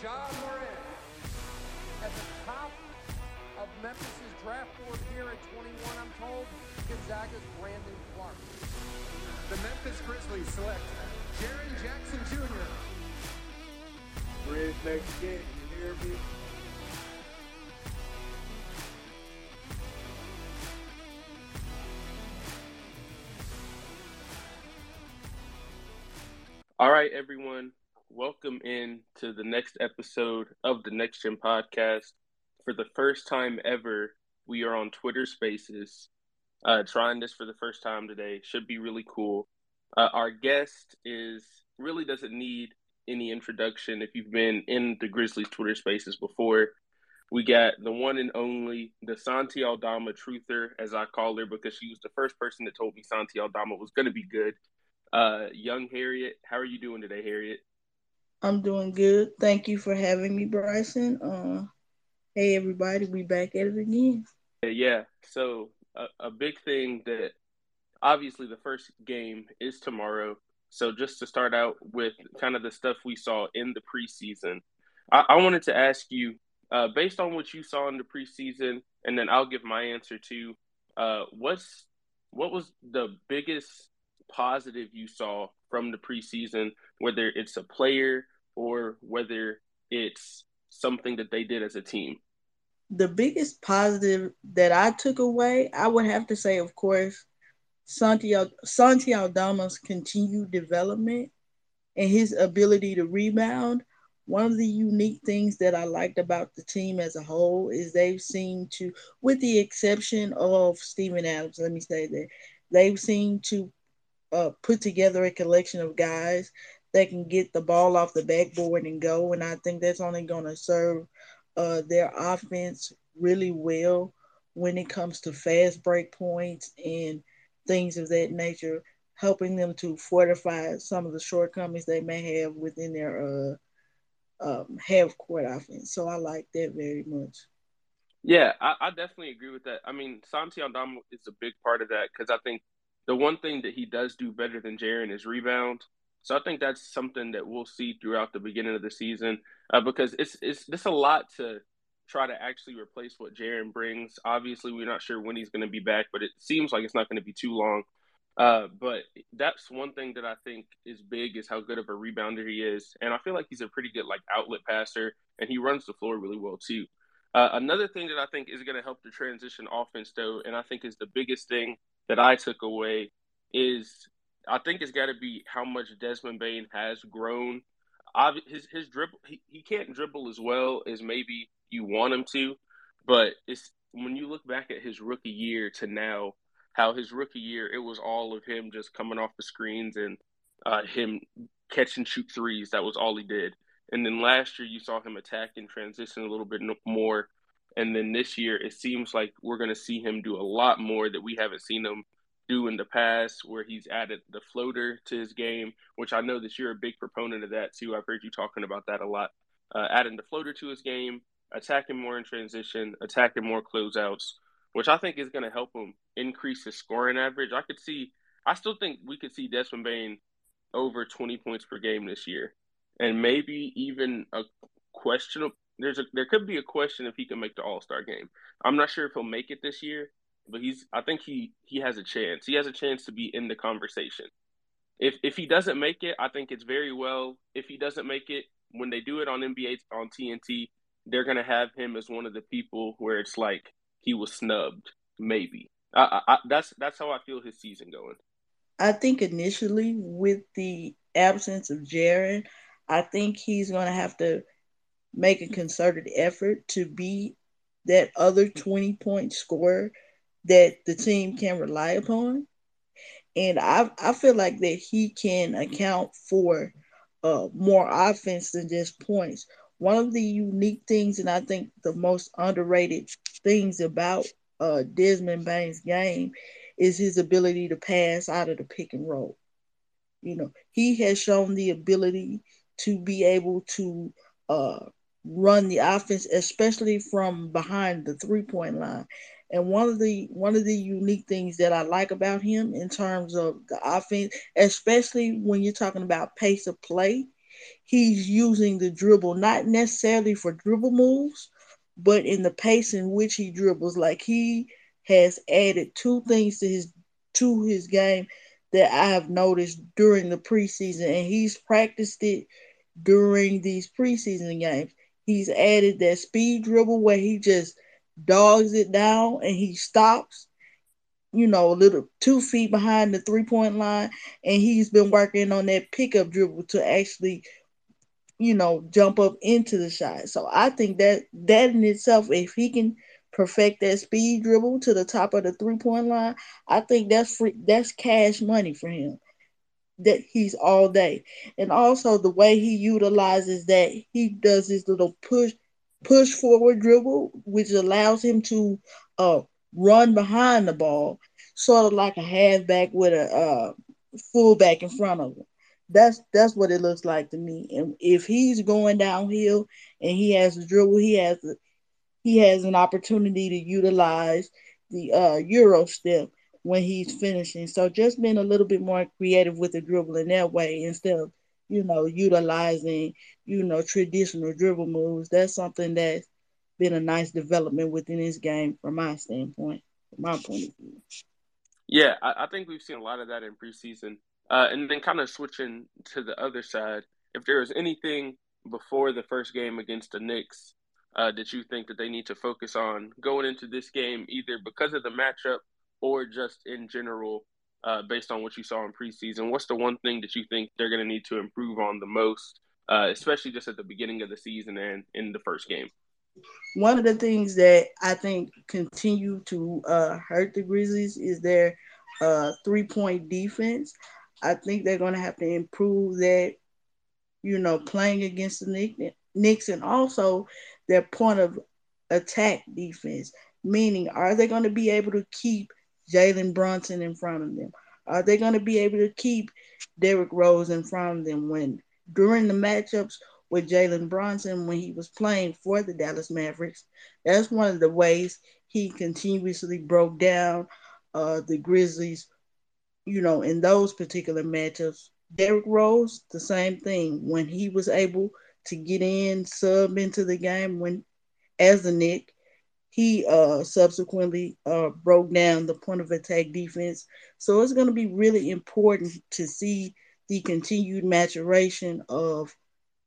Ja Morant at the top of Memphis's draft board here at 21, I'm told, Gonzaga's Brandon Clarke. The Memphis Grizzlies select Jaren Jackson Jr. Bridge next game, you hear me? All right, everyone. Welcome in to the next episode of the Next Gen Podcast. For the first time ever, we are on Twitter Spaces. Uh, trying this for the first time today should be really cool. Uh, our guest is really doesn't need any introduction if you've been in the Grizzlies Twitter Spaces before. We got the one and only the Santi Aldama truther, as I call her, because she was the first person that told me Santi Aldama was going to be good. Uh, young Harriet, how are you doing today, Harriet? I'm doing good. Thank you for having me, Bryson. Uh, hey, everybody, we back at it again. Yeah. So a, a big thing that obviously the first game is tomorrow. So just to start out with kind of the stuff we saw in the preseason, I, I wanted to ask you, uh, based on what you saw in the preseason, and then I'll give my answer too. Uh, what's what was the biggest positive you saw from the preseason, whether it's a player or whether it's something that they did as a team? The biggest positive that I took away, I would have to say, of course, Santiago, Santi Aldama's continued development and his ability to rebound. One of the unique things that I liked about the team as a whole is they've seemed to, with the exception of Steven Adams, let me say that, they've seemed to uh, put together a collection of guys that can get the ball off the backboard and go. And I think that's only going to serve uh, their offense really well when it comes to fast break points and things of that nature, helping them to fortify some of the shortcomings they may have within their uh, um, half court offense. So I like that very much. Yeah, I, I definitely agree with that. I mean, Santi Aldama is a big part of that because I think the one thing that he does do better than Jaren is rebound. So I think that's something that we'll see throughout the beginning of the season uh, because it's it's just a lot to try to actually replace what Jaren brings. Obviously, we're not sure when he's going to be back, but it seems like it's not going to be too long. Uh, but that's one thing that I think is big is how good of a rebounder he is, and I feel like he's a pretty good like outlet passer, and he runs the floor really well too. Uh, another thing that I think is going to help the transition offense, though, and I think is the biggest thing that I took away is I think it's got to be how much Desmond Bane has grown. his his dribble he, he can't dribble as well as maybe you want him to, but it's when you look back at his rookie year to now, how his rookie year it was all of him just coming off the screens and uh, him catch and shoot threes. That was all he did. And then last year you saw him attack and transition a little bit more. And then this year, it seems like we're going to see him do a lot more that we haven't seen him do in the past, where he's added the floater to his game, which I know that you're a big proponent of that too. I've heard you talking about that a lot. Uh, adding the floater to his game, attacking more in transition, attacking more closeouts, which I think is going to help him increase his scoring average. I could see, I still think we could see Desmond Bane over 20 points per game this year, and maybe even a questionable there's a there could be a question if he can make the All Star game. I'm not sure if he'll make it this year, but he's I think he he has a chance. He has a chance to be in the conversation. If if he doesn't make it, I think it's very well. If he doesn't make it, when they do it on NBA on TNT, they're gonna have him as one of the people where it's like he was snubbed. Maybe I, I, that's that's how I feel his season going. I think initially with the absence of Jaren, I think he's gonna have to make a concerted effort to be that other 20 point scorer that the team can rely upon. And I, I feel like that he can account for uh, more offense than just points. One of the unique things, and I think the most underrated things about uh, Desmond Bane's game is his ability to pass out of the pick and roll. You know, he has shown the ability to be able to uh, run the offense, especially from behind the three point line. And one of the one of the unique things that I like about him in terms of the offense, especially when you're talking about pace of play, he's using the dribble not necessarily for dribble moves, but in the pace in which he dribbles. Like he has added two things to his to his game that I have noticed during the preseason, and he's practiced it during these preseason games. He's added that speed dribble where he just dogs it down and he stops, you know, a little two feet behind the three point line, and he's been working on that pickup dribble to actually, you know, jump up into the shot. So I think that that in itself, if he can perfect that speed dribble to the top of the three point line, I think that's free, that's cash money for him. That he's all day, and also the way he utilizes that, he does this little push push forward dribble, which allows him to uh, run behind the ball, sort of like a halfback with a uh, fullback in front of him. That's that's what it looks like to me. And if he's going downhill and he has a dribble, he has a, he has an opportunity to utilize the uh, Euro step when he's finishing. So just being a little bit more creative with the dribble in that way instead of, you know, utilizing, you know, traditional dribble moves. That's something that's been a nice development within his game from my standpoint, from my point of view. Yeah, I, I think we've seen a lot of that in preseason. Uh, and then kind of switching to the other side, if there was anything before the first game against the Knicks uh, that you think that they need to focus on going into this game, either because of the matchup or just in general, uh, based on what you saw in preseason? What's the one thing that you think they're going to need to improve on the most, uh, especially just at the beginning of the season and in the first game? One of the things that I think continue to uh, hurt the Grizzlies is their uh, three point defense. I think they're going to have to improve that, you know, playing against the Knicks and also their point of attack defense. Meaning, are they going to be able to keep Jalen Brunson in front of them? Are they going to be able to keep Derrick Rose in front of them when during the matchups with Jalen Brunson when he was playing for the Dallas Mavericks? That's one of the ways he continuously broke down uh, the Grizzlies, you know, in those particular matchups. Derrick Rose, the same thing. When he was able to get in, sub into the game when as a Knick, he uh, subsequently uh, broke down the point of attack defense. So it's going to be really important to see the continued maturation of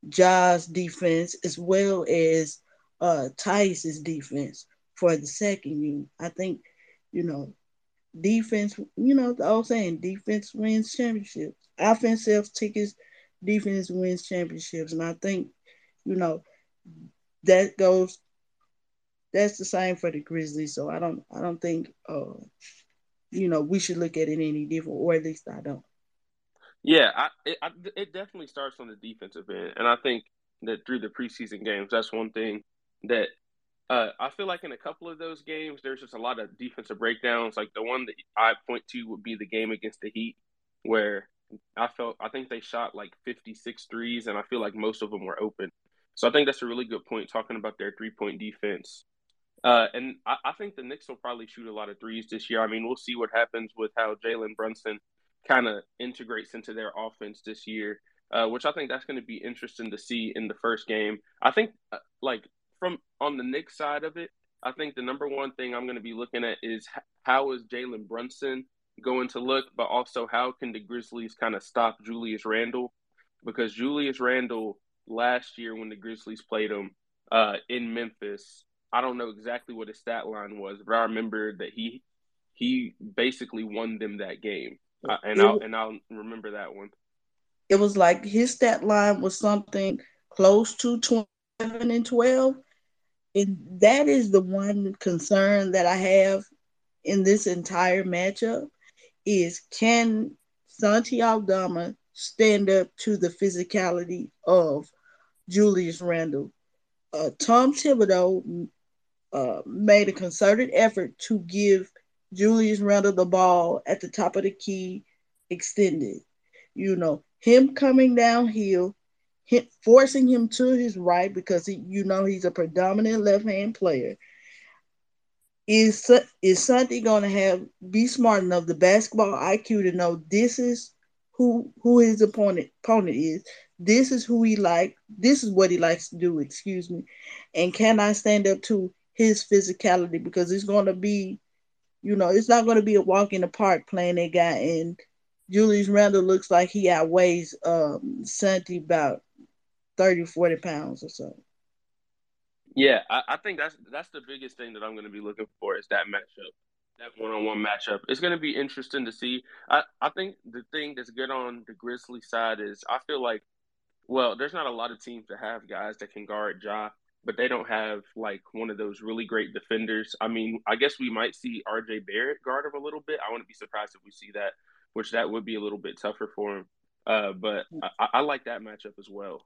Ja's defense as well as uh, Tyus's defense for the second unit. I think, you know, defense, you know, the old saying, defense wins championships. Offense sells tickets, defense wins championships. And I think, you know, that goes that's the same for the Grizzlies. So I don't I don't think uh you know we should look at it any different, or at least I don't. Yeah, I, it, I, it definitely starts on the defensive end, and I think that through the preseason games, that's one thing that uh, I feel like in a couple of those games, there's just a lot of defensive breakdowns. Like the one that I point to would be the game against the Heat, where I felt I think they shot like 56 threes, and I feel like most of them were open. So I think that's a really good point talking about their three point defense. Uh, and I, I, think the Knicks will probably shoot a lot of threes this year. I mean, we'll see what happens with how Jalen Brunson kind of integrates into their offense this year, uh, which I think that's going to be interesting to see in the first game. I think, uh, like, from on the Knicks side of it, I think the number one thing I'm going to be looking at is how is Jalen Brunson going to look, but also how can the Grizzlies kind of stop Julius Randle? Because Julius Randle last year when the Grizzlies played him uh, in Memphis, I don't know exactly what his stat line was, but I remember that he he basically won them that game, uh, and it, I'll and I'll remember that one. It was like his stat line was something close to twenty-seven and twelve, and that is the one concern that I have in this entire matchup is can Santi Aldama stand up to the physicality of Julius Randle? Uh, Tom Thibodeau uh, made a concerted effort to give Julius Randle the ball at the top of the key extended. You know, him coming downhill, him, forcing him to his right because he, you know he's a predominant left hand player. Is is Santi going to have be smart enough the basketball IQ to know this is who who his opponent opponent is. this is who he like, this is what he likes to do, excuse me. And can I stand up to his physicality? Because it's gonna be, you know, it's not gonna be a walk in the park playing that guy and Julius Randle looks like he outweighs um Santi about 30, 40 pounds or so. Yeah, I, I think that's that's the biggest thing that I'm going to be looking for is that matchup, that one-on-one matchup. It's going to be interesting to see. I, I think the thing that's good on the Grizzly side is I feel like, well, there's not a lot of teams that have guys that can guard Ja, but they don't have like one of those really great defenders. I mean, I guess we might see R.J. Barrett guard him a little bit. I wouldn't be surprised if we see that, which that would be a little bit tougher for him. Uh, but I, I like that matchup as well.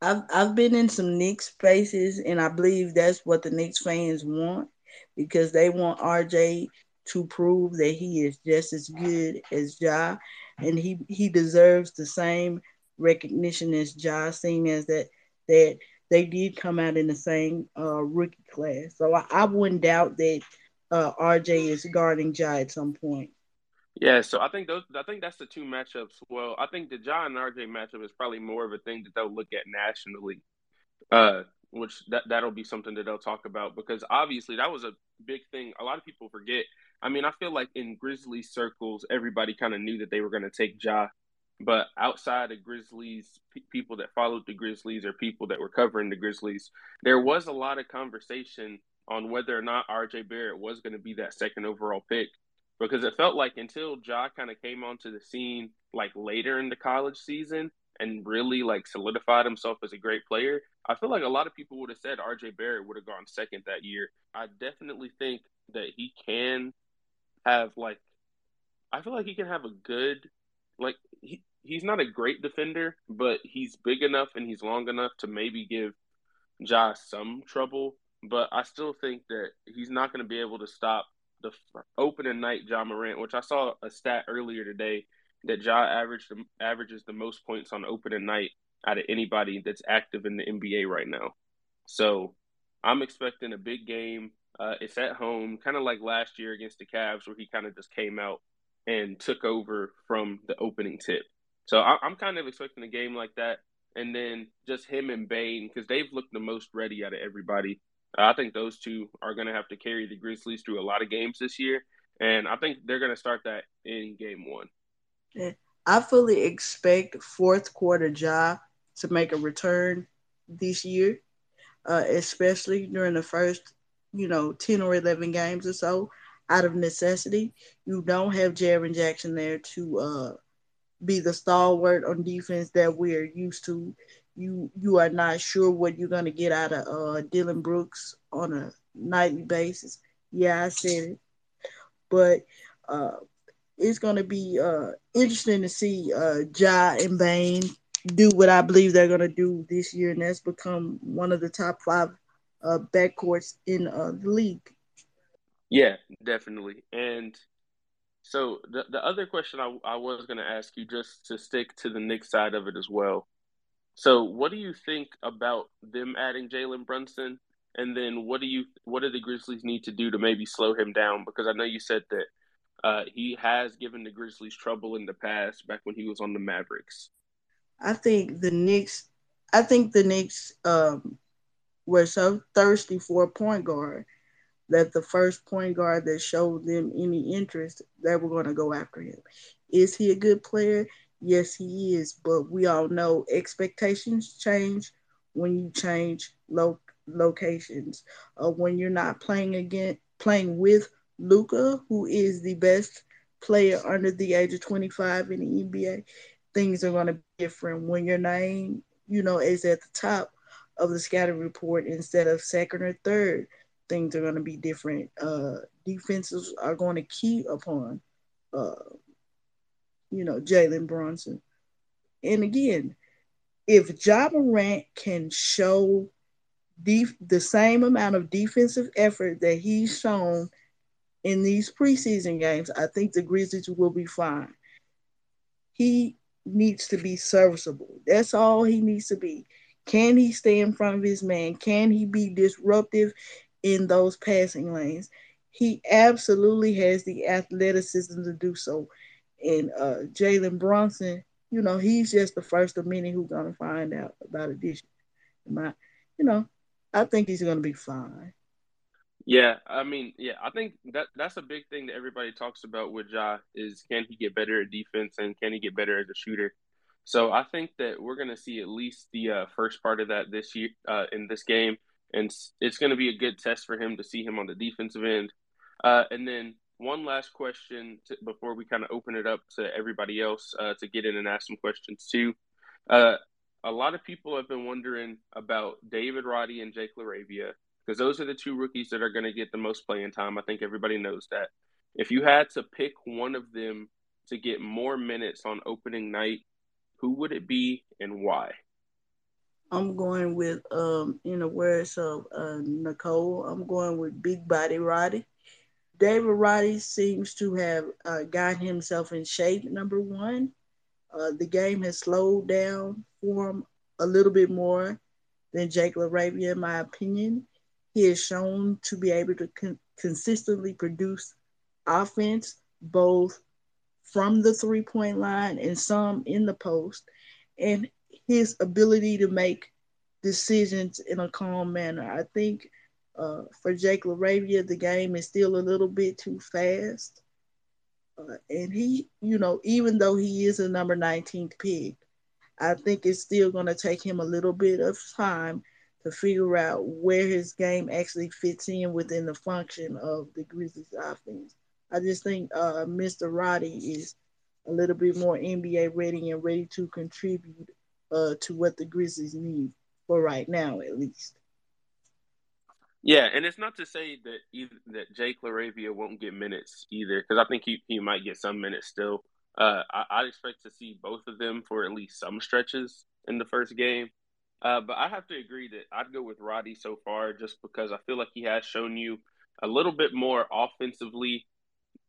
I've I've been in some Knicks spaces, and I believe that's what the Knicks fans want because they want RJ to prove that he is just as good as Ja, and he he deserves the same recognition as Ja, seeing as that that they did come out in the same uh, rookie class. So I, I wouldn't doubt that uh, RJ is guarding Ja at some point. Yeah, so I think those I think that's the two matchups. Well, I think the John and RJ matchup is probably more of a thing that they'll look at nationally. Uh, which that that'll be something that they'll talk about because obviously that was a big thing. A lot of people forget. I mean, I feel like in Grizzly circles, everybody kind of knew that they were going to take Ja, but outside of Grizzlies, p- people that followed the Grizzlies or people that were covering the Grizzlies, there was a lot of conversation on whether or not RJ Barrett was going to be that second overall pick because it felt like until Ja kind of came onto the scene like later in the college season and really like solidified himself as a great player, I feel like a lot of people would have said RJ Barrett would have gone second that year. I definitely think that he can have like I feel like he can have a good like he he's not a great defender, but he's big enough and he's long enough to maybe give Ja some trouble. But I still think that he's not going to be able to stop the opening night Ja Morant, which I saw a stat earlier today that Ja averaged averages the most points on opening night out of anybody that's active in the NBA right now. So I'm expecting a big game. Uh, it's at home, kind of like last year against the Cavs, where he kind of just came out and took over from the opening tip. So I, am kind of expecting a game like that, and then just him and Bane because they've looked the most ready out of everybody. I think those two are going to have to carry the Grizzlies through a lot of games this year, and I think they're going to start that in Game One. I fully expect fourth quarter Ja to make a return this year, uh, especially during the first, you know, ten or eleven games or so. Out of necessity, you don't have Jaren Jackson there to uh, be the stalwart on defense that we're used to you you are not sure what you're gonna get out of uh, Dillon Brooks on a nightly basis. Yeah, I said it, but uh, it's gonna be uh, interesting to see uh, Ja and Bane do what I believe they're gonna do this year, and that's become one of the top five uh, backcourts in uh, the league. Yeah, definitely. And so the the other question I, I was going to ask you, just to stick to the Knicks side of it as well, so, what do you think about them adding Jalen Brunson? And then, what do you what do the Grizzlies need to do to maybe slow him down? Because I know you said that uh, he has given the Grizzlies trouble in the past, back when he was on the Mavericks. I think the Knicks. I think the Knicks um, were so thirsty for a point guard that the first point guard that showed them any interest, they were going to go after him. Is he a good player? Yes, he is, but we all know expectations change when you change lo- locations. Uh, when you're not playing again, playing with Luka, who is the best player under the age of 25 in the NBA, things are going to be different. When your name, you know, is at the top of the scouting report instead of second or third, things are going to be different. Uh, defenses are going to key upon uh, you know, Jalen Brunson. And again, if Ja Morant can show def- the same amount of defensive effort that he's shown in these preseason games, I think the Grizzlies will be fine. He needs to be serviceable. That's all he needs to be. Can he stay in front of his man? Can he be disruptive in those passing lanes? He absolutely has the athleticism to do so and uh, Jalen Brunson, you know, he's just the first of many who's gonna find out about addition. And my, you know, I think he's gonna be fine. Yeah, I mean, yeah, I think that that's a big thing that everybody talks about with Ja is can he get better at defense and can he get better as a shooter. So I think that we're going to see at least the uh, first part of that this year uh, in this game, and it's going to be a good test for him to see him on the defensive end. Uh, and then one last question to, before we kind of open it up to everybody else uh, to get in and ask some questions too. Uh, a lot of people have been wondering about David Roddy and Jake LaRavia because those are the two rookies that are going to get the most playing time. I think everybody knows that. If you had to pick one of them to get more minutes on opening night, who would it be and why? I'm going with, um, in the words of uh, Nicole, I'm going with Big Body Roddy. David Roddy seems to have uh, got himself in shape, number one. Uh, the game has slowed down for him a little bit more than Jake LaRavia, in my opinion. He is shown to be able to con- consistently produce offense, both from the three point line and some in the post, and his ability to make decisions in a calm manner. I think uh, for Jake LaRavia, the game is still a little bit too fast. Uh, and he, you know, even though he is a number 19th pick, I think it's still going to take him a little bit of time to figure out where his game actually fits in within the function of the Grizzlies offense. I just think uh, Mr. Roddy is a little bit more NBA ready and ready to contribute uh, to what the Grizzlies need for right now, at least. Yeah, and it's not to say that either, that Jake LaRavia won't get minutes either, because I think he, he might get some minutes still. Uh, I, I'd expect to see both of them for at least some stretches in the first game. Uh, but I have to agree that I'd go with Roddy so far just because I feel like he has shown you a little bit more offensively.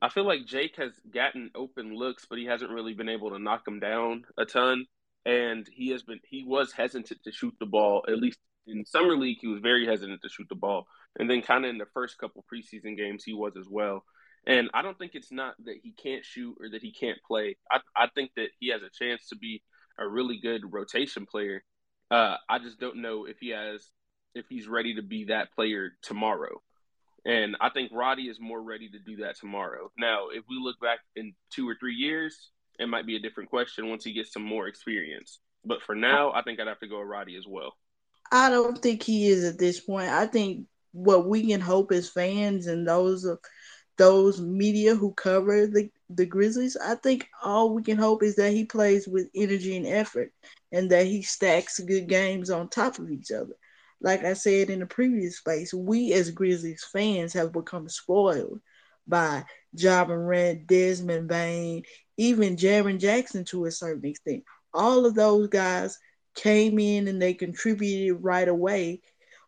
I feel like Jake has gotten open looks, but he hasn't really been able to knock them down a ton. And he has been he was hesitant to shoot the ball. At least in summer league, he was very hesitant to shoot the ball. And then kind of in the first couple preseason games, he was as well. And I don't think it's not that he can't shoot or that he can't play. I, I think that he has a chance to be a really good rotation player. Uh, I just don't know if he has if he's ready to be that player tomorrow. And I think Roddy is more ready to do that tomorrow. Now, if we look back in two or three years, it might be a different question once he gets some more experience. But for now, I think I'd have to go with Roddy as well. I don't think he is at this point. I think what we can hope as fans and those of those media who cover the, the Grizzlies, I think all we can hope is that he plays with energy and effort and that he stacks good games on top of each other. Like I said in the previous space, we as Grizzlies fans have become spoiled by Ja Morant, Desmond Bane, even Jaren Jackson to a certain extent. All of those guys came in and they contributed right away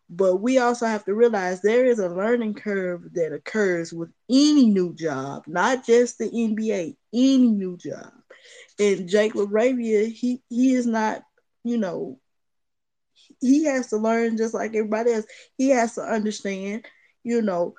but we also have to realize there is a learning curve that occurs with any new job, not just the NBA, any new job. And Jake LaRavia, he he is not, you know, he has to learn just like everybody else. He has to understand, you know,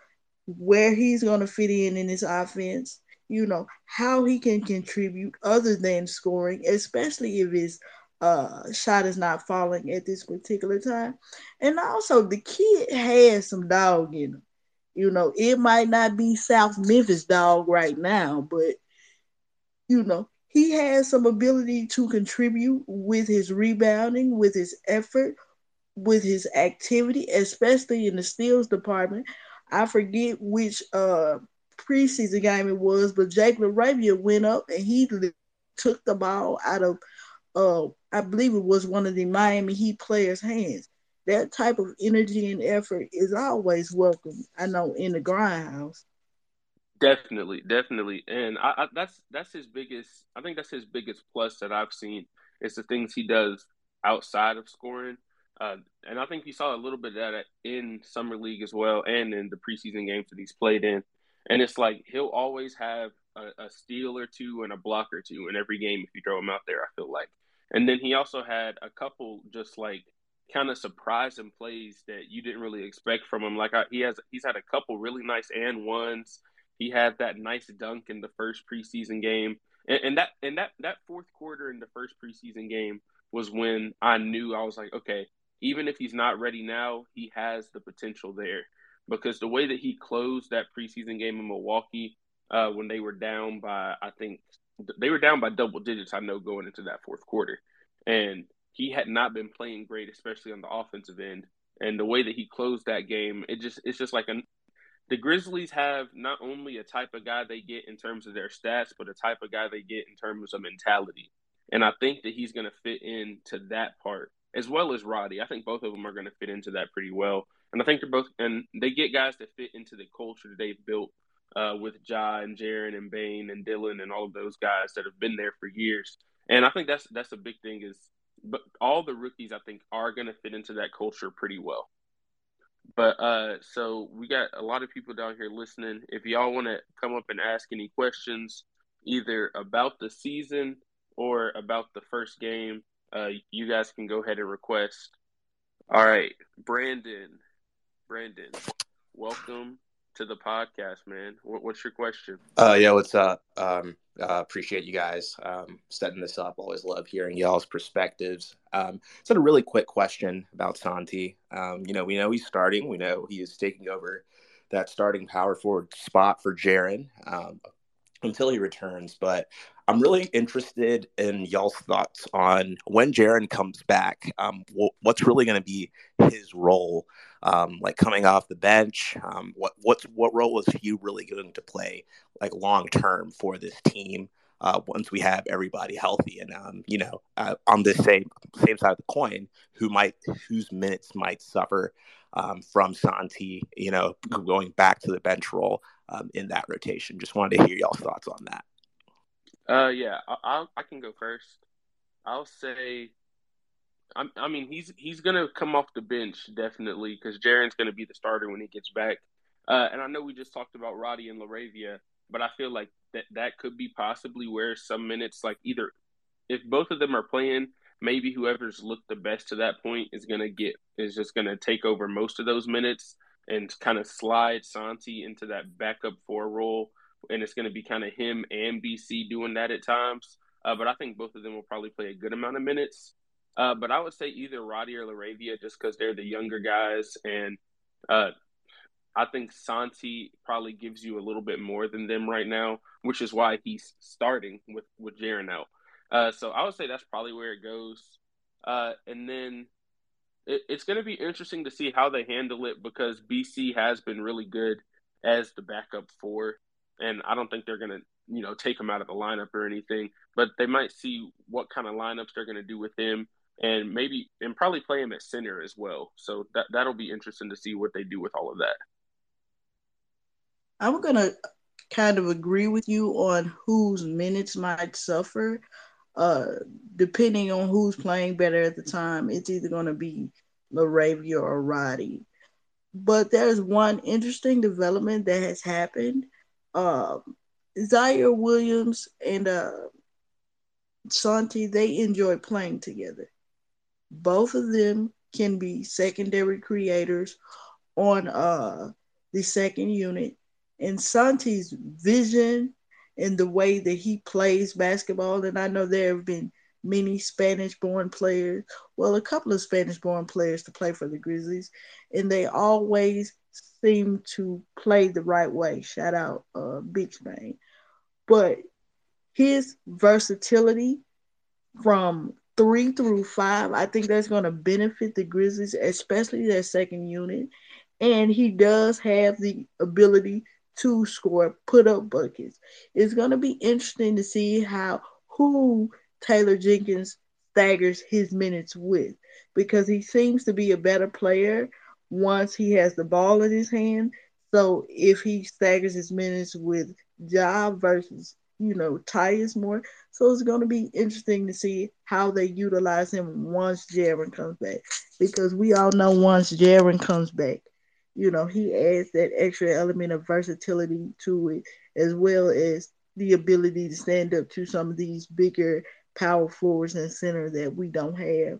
where he's going to fit in in this offense, you know, how he can contribute other than scoring, especially if his uh shot is not falling at this particular time. And also the kid has some dog in him. You know, it might not be South Memphis dog right now, but you know, he has some ability to contribute with his rebounding, with his effort, with his activity, especially in the steals department. I forget which uh preseason game it was, but Jake LaRavia went up and he took the ball out of uh, I believe it was one of the Miami Heat players' hands. That type of energy and effort is always welcome. I know in the grindhouse. Definitely, definitely, and I, I, that's that's his biggest. I think that's his biggest plus that I've seen is the things he does outside of scoring. Uh, and I think you saw a little bit of that in summer league as well, and in the preseason games that he's played in. And it's like he'll always have a, a steal or two and a block or two in every game if you throw him out there. I feel like, and then he also had a couple just like kind of surprising plays that you didn't really expect from him. Like I, he has, he's had a couple really nice and ones. He had that nice dunk in the first preseason game, And, and that and that that fourth quarter in the first preseason game was when I knew I was like, okay, even if he's not ready now, he has the potential there because the way that he closed that preseason game in Milwaukee uh, when they were down by, I think they were down by double digits. I know going into that fourth quarter, and he had not been playing great, especially on the offensive end. And the way that he closed that game, it just it's just like a the Grizzlies have not only a type of guy they get in terms of their stats, but a type of guy they get in terms of mentality. And I think that he's going to fit into that part as well as Roddy. I think both of them are going to fit into that pretty well. And I think they're both, and they get guys that fit into the culture that they've built uh, with Ja and Jaren and Bane and Dillon and all of those guys that have been there for years. And I think that's that's a big thing is, but all the rookies I think are going to fit into that culture pretty well. But uh, so we got a lot of people down here listening. If y'all want to come up and ask any questions, either about the season or about the first game, uh, you guys can go ahead and request. All right, Brandon, Brandon, welcome to the podcast, man. What, what's your question? Uh, yeah, what's up? Um, uh, appreciate you guys um, setting this up. Always love hearing y'all's perspectives. Um, so, a really quick question about Santi. Um, you know, we know he's starting. We know he is taking over that starting power forward spot for Jaren um, until he returns. But I'm really interested in y'all's thoughts on when Jaren comes back. Um, what's really going to be his role, um, like coming off the bench? Um, what what's what role is he really going to play, like long term for this team? Uh, once we have everybody healthy, and um, you know, uh, on the same same side of the coin, who might whose minutes might suffer um, from Santi, you know, going back to the bench role um, in that rotation. Just wanted to hear y'all's thoughts on that. Uh, yeah, I, I, can go first. I'll say, I, I mean, he's he's gonna come off the bench definitely because Jaren's gonna be the starter when he gets back. Uh, and I know we just talked about Roddy and LaRavia, but I feel like that that could be possibly where some minutes, like either if both of them are playing, maybe whoever's looked the best to that point is gonna get is just gonna take over most of those minutes and kind of slide Santi into that backup four role and it's going to be kind of him and BC doing that at times. Uh, but I think both of them will probably play a good amount of minutes. Uh, but I would say either Roddy or LaRavia just because they're the younger guys. And uh, I think Santi probably gives you a little bit more than them right now, which is why he's starting with, with Jaren out. Uh, so I would say that's probably where it goes. Uh, and then it, it's going to be interesting to see how they handle it because BC has been really good as the backup four and I don't think they're going to, you know, take him out of the lineup or anything. But they might see what kind of lineups they're going to do with him, and maybe and probably play him at center as well. So that that'll be interesting to see what they do with all of that. I'm gonna kind of agree with you on whose minutes might suffer. Uh, depending on who's playing better at the time, it's either to be LaRavia or Roddy. But there's one interesting development that has happened uh, Ziaire Williams and uh, Santi, they enjoy playing together. Both of them can be secondary creators on uh, the second unit. And Santi's vision and the way that he plays basketball, and I know there have been many Spanish born players, well, a couple of Spanish born players to play for the Grizzlies, and they always seem to play the right way. Shout out uh, Big. But his versatility from three through five, I think that's going to benefit the Grizzlies, especially their second unit. And he does have the ability to score, put up buckets. It's going to be interesting to see how who Taylor Jenkins staggers his minutes with because he seems to be a better player once he has the ball in his hand. So if he staggers his minutes with Job versus, you know, Tyus more, so it's going to be interesting to see how they utilize him once Jaren comes back. Because we all know once Jaren comes back, you know, he adds that extra element of versatility to it, as well as the ability to stand up to some of these bigger power forwards and center that we don't have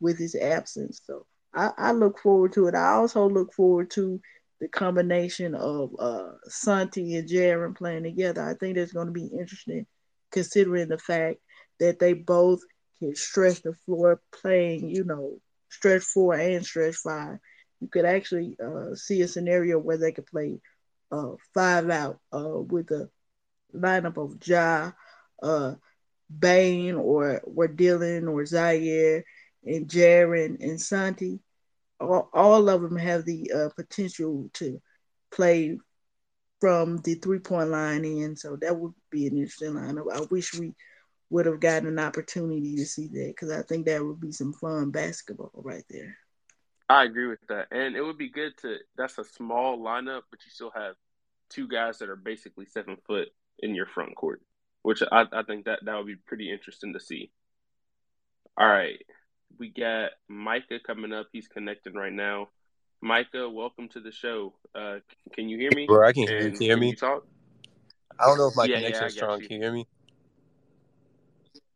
with his absence. So I, I look forward to it. I also look forward to the combination of uh, Santi and Jaren playing together. I think that's going to be interesting considering the fact that they both can stretch the floor playing, you know, stretch four and stretch five. You could actually uh, see a scenario where they could play uh, five out uh, with a lineup of Ja, uh, Bane, or or Dillon, or Ziaire, and Jaren and Santi. All, all of them have the uh, potential to play from the three point line in. So that would be an interesting lineup. I wish we would have gotten an opportunity to see that because I think that would be some fun basketball right there. I agree with that, and it would be good to. That's a small lineup, but you still have two guys that are basically seven foot in your front court, which I, I think that that would be pretty interesting to see. All right, we got Micah coming up. He's connecting right now. Micah, welcome to the show. Uh, can you hear me? Bro, I can hear you. Can you hear me? You talk? I don't know if my Yeah, connection yeah, is strong. you. Can you hear me?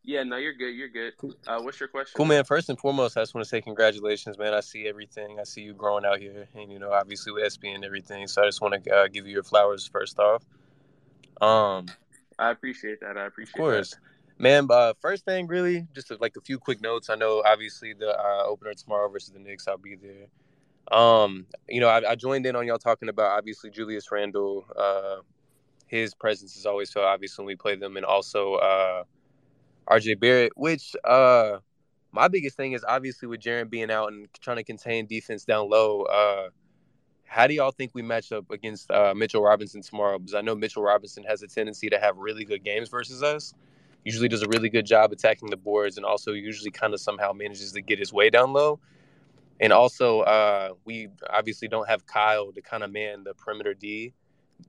Yeah, no, you're good. You're good. Uh, what's your question? Cool, man. First and foremost, I just want to say congratulations, man. I see everything. I see you growing out here, and you know, obviously with SB and everything. So I just want to uh, give you your flowers first off. Um, I appreciate that. I appreciate. of appreciate course, man. Uh, first thing, really, just uh, like a few quick notes. I know, obviously, the uh, opener tomorrow versus the Knicks. I'll be there. Um, you know, I, I joined in on y'all talking about obviously Julius Randle. Uh, his presence is always felt obvious when we play them, and also uh, RJ Barrett. Which uh, my biggest thing is obviously with Jaren being out and trying to contain defense down low. Uh, how do y'all think we match up against uh, Mitchell Robinson tomorrow? Because I know Mitchell Robinson has a tendency to have really good games versus us. Usually does a really good job attacking the boards, and also usually kind of somehow manages to get his way down low. And also, uh, we obviously don't have Kyle to kind of man the perimeter D.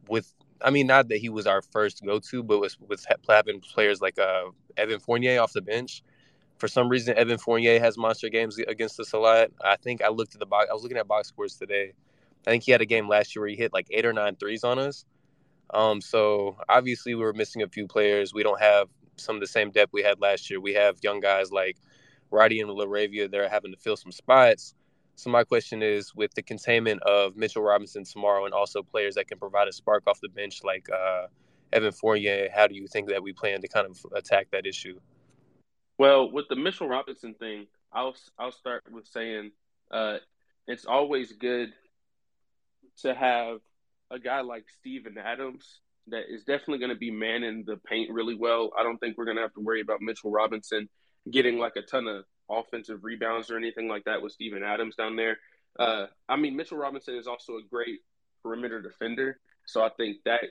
With, I mean, not that he was our first go-to, but with with having players like uh, Evan Fournier off the bench. For some reason, Evan Fournier has monster games against us a lot. I think I looked at the box. I was looking at box scores today. I think he had a game last year where he hit like eight or nine threes on us. Um, so obviously we were missing a few players. We don't have some of the same depth we had last year. We have young guys like Roddy and Laravia. They're having to fill some spots. So my question is, with the containment of Mitchell Robinson tomorrow, and also players that can provide a spark off the bench like uh, Evan Fournier, how do you think that we plan to kind of attack that issue? Well, with the Mitchell Robinson thing, I'll I'll start with saying uh, it's always good to have a guy like Steven Adams that is definitely going to be manning the paint really well. I don't think we're going to have to worry about Mitchell Robinson getting like a ton of offensive rebounds or anything like that with Steven Adams down there. Uh, I mean, Mitchell Robinson is also a great perimeter defender. So I think that,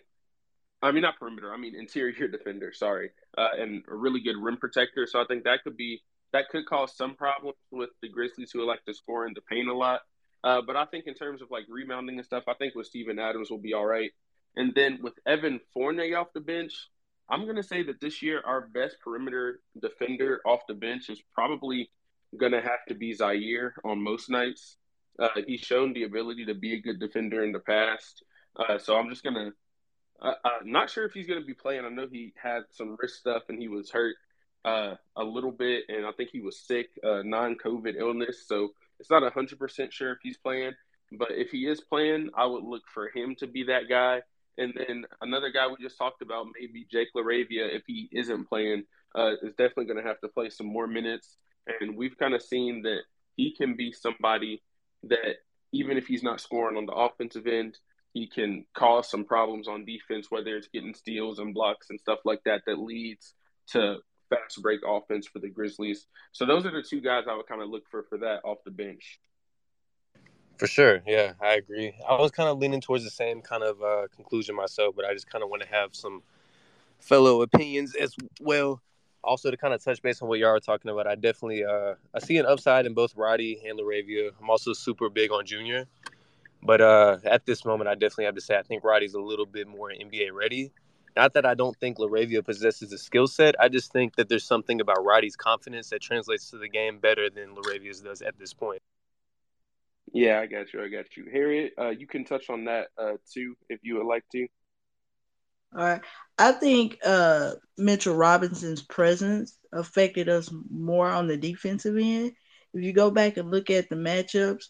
I mean, not perimeter, I mean, interior defender, sorry, uh, and a really good rim protector. So I think that could be, that could cause some problems with the Grizzlies who like to score in the paint a lot. Uh, but I think in terms of like rebounding and stuff, I think with Steven Adams will be all right. And then with Evan Fournier off the bench, I'm going to say that this year our best perimeter defender off the bench is probably going to have to be Ziaire on most nights. Uh, he's shown the ability to be a good defender in the past. Uh, so I'm just going to, uh, I'm not sure if he's going to be playing. I know he had some wrist stuff and he was hurt uh, a little bit, and I think he was sick, uh, non COVID illness. So it's not 100% sure if he's playing. But if he is playing, I would look for him to be that guy. And then another guy we just talked about, maybe Jake LaRavia, if he isn't playing, uh, is definitely going to have to play some more minutes. And we've kind of seen that he can be somebody that, even if he's not scoring on the offensive end, he can cause some problems on defense, whether it's getting steals and blocks and stuff like that, that leads to fast break offense for the Grizzlies. So those are the two guys I would kind of look for for that off the bench. For sure, yeah, I agree. I was kind of leaning towards the same kind of uh, conclusion myself, but I just kind of want to have some fellow opinions as well. Also, to kind of touch base on what y'all are talking about, I definitely uh, I see an upside in both Roddy and Laravia. I'm also super big on Junior, but uh, at this moment, I definitely have to say I think Roddy's a little bit more NBA ready. Not that I don't think Laravia possesses a skill set. I just think that there's something about Roddy's confidence that translates to the game better than Laravia's does at this point. Yeah, I got you. I got you. Harriet, uh, you can touch on that uh, too if you would like to. All right. I think uh, Mitchell Robinson's presence affected us more on the defensive end. If you go back and look at the matchups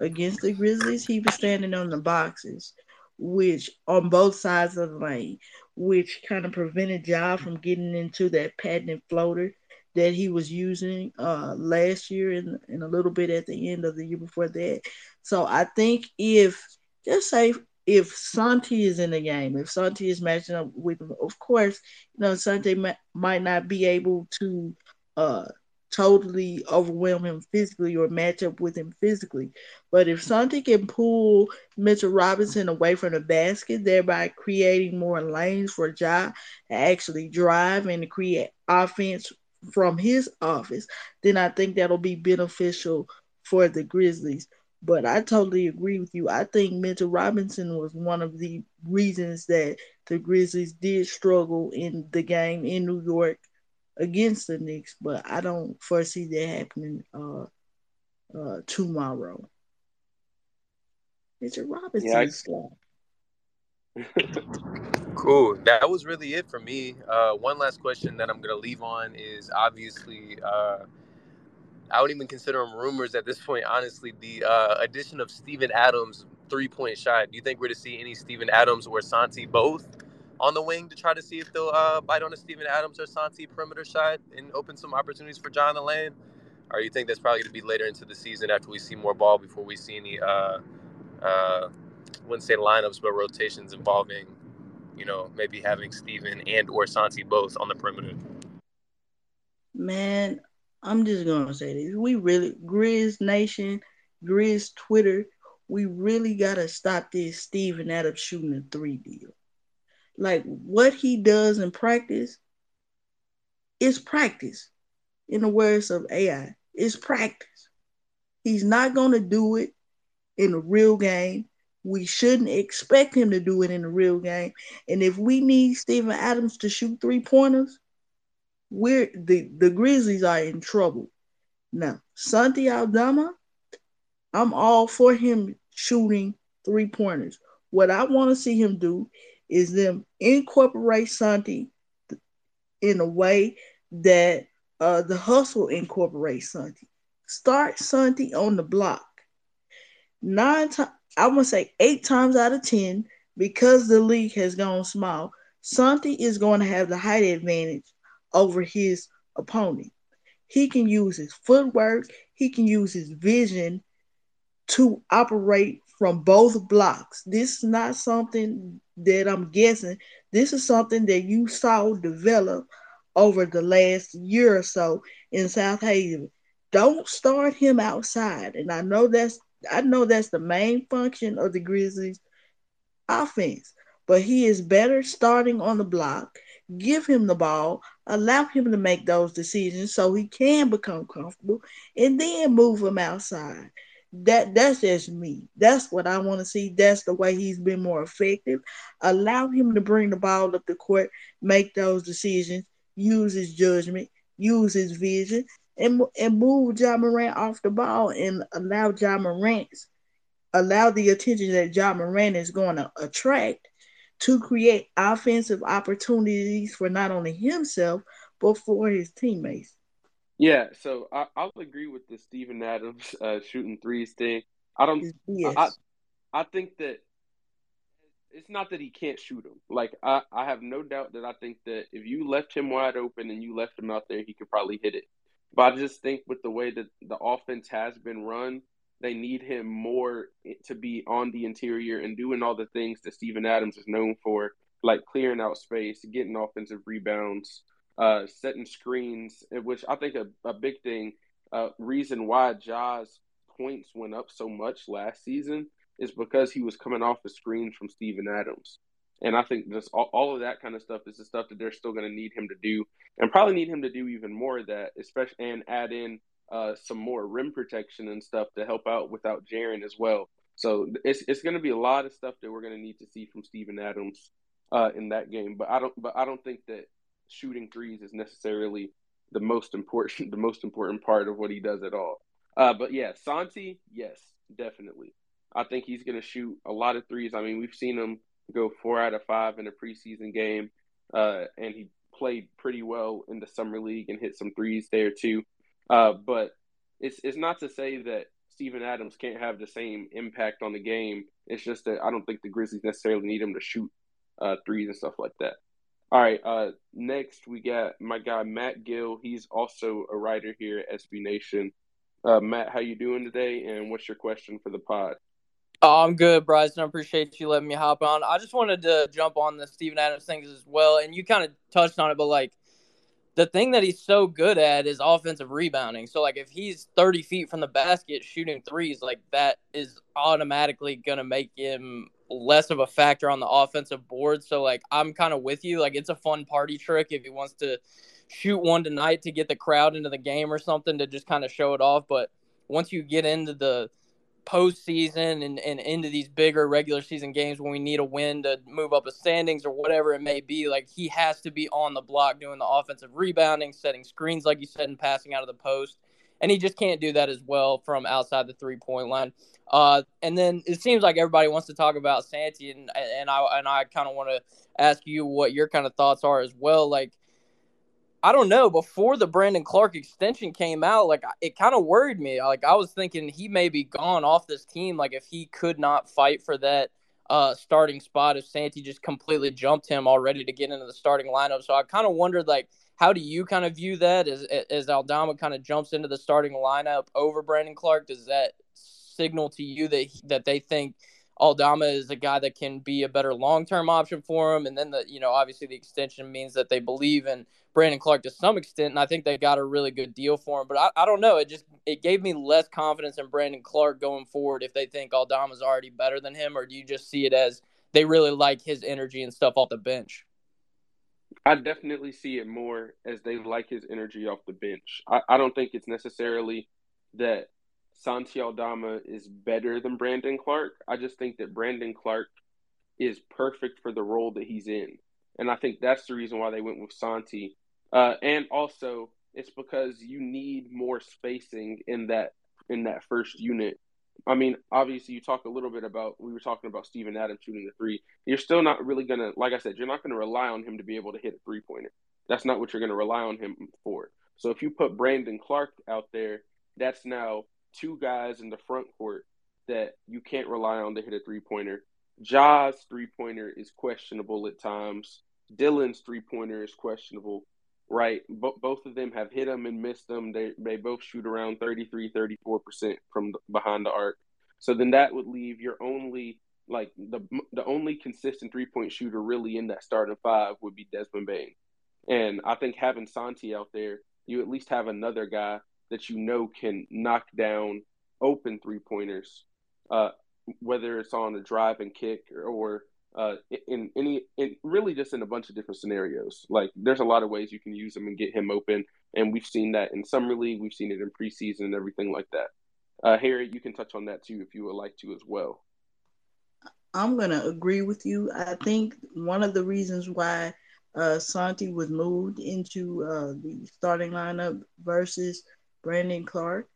against the Grizzlies, he was standing on the boxes, which on both sides of the lane, which kind of prevented Ja from getting into that patented floater that he was using uh, last year and, and a little bit at the end of the year before that. So I think if just say if Santi is in the game, if Santi is matching up with him, of course, you know Santi might not be able to uh, totally overwhelm him physically or match up with him physically. But if Santi can pull Mitchell Robinson away from the basket, thereby creating more lanes for Ja to actually drive and create offense from his office, then I think that'll be beneficial for the Grizzlies. But I totally agree with you. I think Mitchell Robinson was one of the reasons that the Grizzlies did struggle in the game in New York against the Knicks, but I don't foresee that happening uh, uh, tomorrow. Mitchell Robinson yeah, cool. That was really it for me. Uh, one last question that I'm gonna leave on is obviously uh, I would even consider them rumors at this point. Honestly, the uh, addition of Steven Adams three point shot. Do you think we're to see any Steven Adams or Santi both on the wing to try to see if they'll uh, bite on a Steven Adams or Santi perimeter shot and open some opportunities for John the lane? Or you think that's probably going to be later into the season after we see more ball before we see any, uh, uh, wouldn't say lineups, but rotations involving, you know, maybe having Steven and or Santi both on the perimeter? Man, I'm just to say this. We really, Grizz Nation, Grizz Twitter, we really got to stop this Steven Adams shooting a three deal like what he does in practice is practice. In the words of AI, it's practice. He's not to do it in a real game. We shouldn't expect him to do it in a real game. And if we need Steven Adams to shoot three pointers, we're the, the Grizzlies are in trouble. Now, Santi Aldama, I'm all for him shooting three pointers. What I want to see him do is them incorporate Santi in a way that uh, the hustle incorporates Santi. Start Santi on the block. Nine times, I want to say eight times out of ten, because the league has gone small, Santi is going to have the height advantage over his opponent. He can use his footwork, he can use his vision to operate from both blocks. This is not something that I'm guessing. This is something that you saw develop over the last year or so in Southaven. Don't start him outside. And I know that's I know that's the main function of the Grizzlies offense. But he is better starting on the block. Give him the ball, allow him to make those decisions so he can become comfortable, and then move him outside that that's just me. That's what I want to see. That's the way he's been more effective. Allow him to bring the ball up the court, make those decisions, use his judgment, use his vision, and and move Ja Morant off the ball and allow Ja Morant allow the attention that Ja Morant is going to attract to create offensive opportunities for not only himself but for his teammates. Yeah, so I, I'll agree with the Steven Adams uh, shooting threes thing. I don't. Yes. I, I think that it's not that he can't shoot them. Like I, I have no doubt that I think that if you left him wide open and you left him out there, he could probably hit it. But I just think with the way that the offense has been run, they need him more to be on the interior and doing all the things that Steven Adams is known for, like clearing out space, getting offensive rebounds, uh, setting screens, which I think a, a big thing, uh, reason why Ja's points went up so much last season is because he was coming off the screens from Steven Adams. And I think just all, all of that kind of stuff is the stuff that they're still going to need him to do, and probably need him to do even more of that, especially and add in uh, some more rim protection and stuff to help out without Jaren as well. So it's it's going to be a lot of stuff that we're going to need to see from Steven Adams uh, in that game. But I don't but I don't think that shooting threes is necessarily the most important the most important part of what he does at all. Uh, but yeah, Santi, yes, definitely. I think he's going to shoot a lot of threes. I mean, we've seen him go four out of five in a preseason game, uh, and he played pretty well in the summer league and hit some threes there too. Uh, but it's it's not to say that Steven Adams can't have the same impact on the game. It's just that I don't think the Grizzlies necessarily need him to shoot uh, threes and stuff like that. All right. Uh, next we got my guy Matt Gill. He's also a writer here at SB Nation. Uh, Matt, how you doing today? And what's your question for the pod? Oh, I'm good, Bryson. I appreciate you letting me hop on. I just wanted to jump on the Steven Adams things as well, and you kind of touched on it, but like the thing that he's so good at is offensive rebounding. So like if he's 30 feet from the basket shooting threes, like that is automatically gonna make him less of a factor on the offensive board. So like I'm kind of with you. Like it's a fun party trick if he wants to shoot one tonight to get the crowd into the game or something to just kind of show it off. But once you get into the postseason and, and into these bigger regular season games when we need a win to move up the standings or whatever it may be, like he has to be on the block doing the offensive rebounding, setting screens, like you said, and passing out of the post. And he just can't do that as well from outside the three point line. Uh, and then it seems like everybody wants to talk about Santi, and and I and I kind of want to ask you what your kind of thoughts are as well. Like, I don't know. Before the Brandon Clarke extension came out, like it kind of worried me. Like I was thinking he may be gone off this team. Like if he could not fight for that uh, starting spot, if Santi just completely jumped him already to get into the starting lineup. So I kind of wondered, like, how do you kind of view that as as Aldama kind of jumps into the starting lineup over Brandon Clarke, Does that signal to you that that they think? Aldama is a guy that can be a better long term option for him. And then the you know obviously the extension means that they believe in Brandon Clarke to some extent, and I think they got a really good deal for him. But I, I don't know. It just it gave me less confidence in Brandon Clarke going forward if they think Aldama's already better than him, or do you just see it as they really like his energy and stuff off the bench? I definitely see it more as they like his energy off the bench. I, I don't think it's necessarily that Santi Aldama is better than Brandon Clarke. I just think that Brandon Clarke is perfect for the role that he's in. And I think that's the reason why they went with Santi. Uh, and also, it's because you need more spacing in that in that first unit. I mean, obviously, you talk a little bit about we were talking about Steven Adams shooting the three. You're still not really gonna, like I said, you're not gonna rely on him to be able to hit a three pointer. That's not what you're gonna rely on him for. So if you put Brandon Clarke out there, that's now two guys in the front court that you can't rely on to hit a three pointer. Ja's three pointer is questionable at times. Dillon's three pointer is questionable, right? But both of them have hit them and missed them. They they both shoot around 33, 34% from the, behind the arc. So then that would leave your only like the the only consistent three point shooter really in that starting five would be Desmond Bane. And I think having Santi out there, you at least have another guy that you know can knock down open three pointers, uh, whether it's on a drive and kick or, uh, in any, in really just in a bunch of different scenarios. Like there's a lot of ways you can use him and get him open, and we've seen that in summer league, we've seen it in preseason and everything like that. Uh, Harry, you can touch on that too if you would like to as well. I'm gonna agree with you. I think one of the reasons why uh, Santi was moved into uh, the starting lineup versus Brandon Clarke.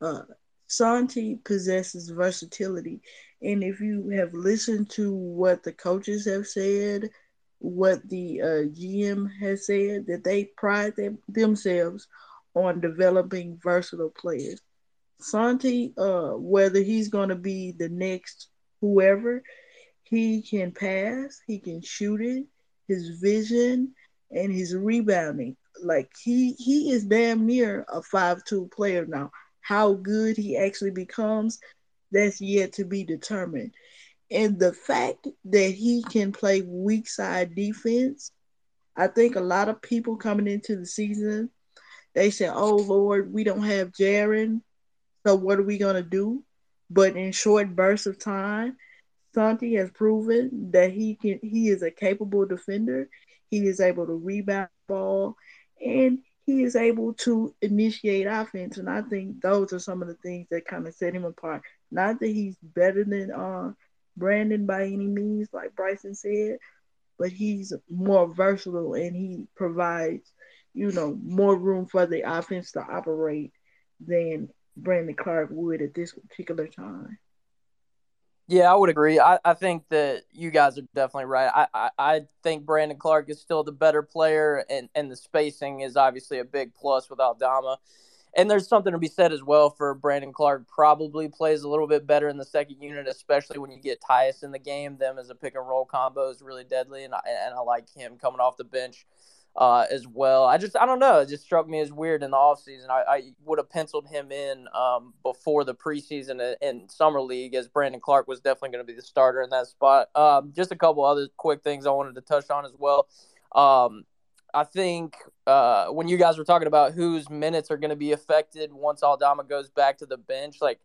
Uh, Santi possesses versatility. And if you have listened to what the coaches have said, what the uh, GM has said, that they pride them, themselves on developing versatile players. Santi, uh, whether he's going to be the next whoever, he can pass, he can shoot it, his vision and his rebounding like he he is damn near a five two player now. How good he actually becomes, that's yet to be determined. And the fact that he can play weak side defense, I think a lot of people coming into the season, they said, "Oh Lord, we don't have Jaren, so what are we gonna do?" But in short bursts of time, Santi has proven that he can. He is a capable defender. He is able to rebound ball and he is able to initiate offense. And I think those are some of the things that kind of set him apart. Not that he's better than uh, Brandon by any means, like Bryson said, but he's more versatile and he provides, you know, more room for the offense to operate than Brandon Clarke would at this particular time. Yeah, I would agree. I, I think that you guys are definitely right. I, I, I think Brandon Clarke is still the better player, and, and the spacing is obviously a big plus with Aldama. and there's something to be said as well for Brandon Clarke. Probably plays a little bit better in the second unit, especially when you get Tyus in the game. Them as a pick and roll combo is really deadly, and I, and I like him coming off the bench uh, as well. I just I don't know. It just struck me as weird in the offseason. I, I would have penciled him in um, before the preseason in summer league as Brandon Clarke was definitely going to be the starter in that spot. Um, just a couple other quick things I wanted to touch on as well. Um, I think uh, when you guys were talking about whose minutes are going to be affected once Aldama goes back to the bench, like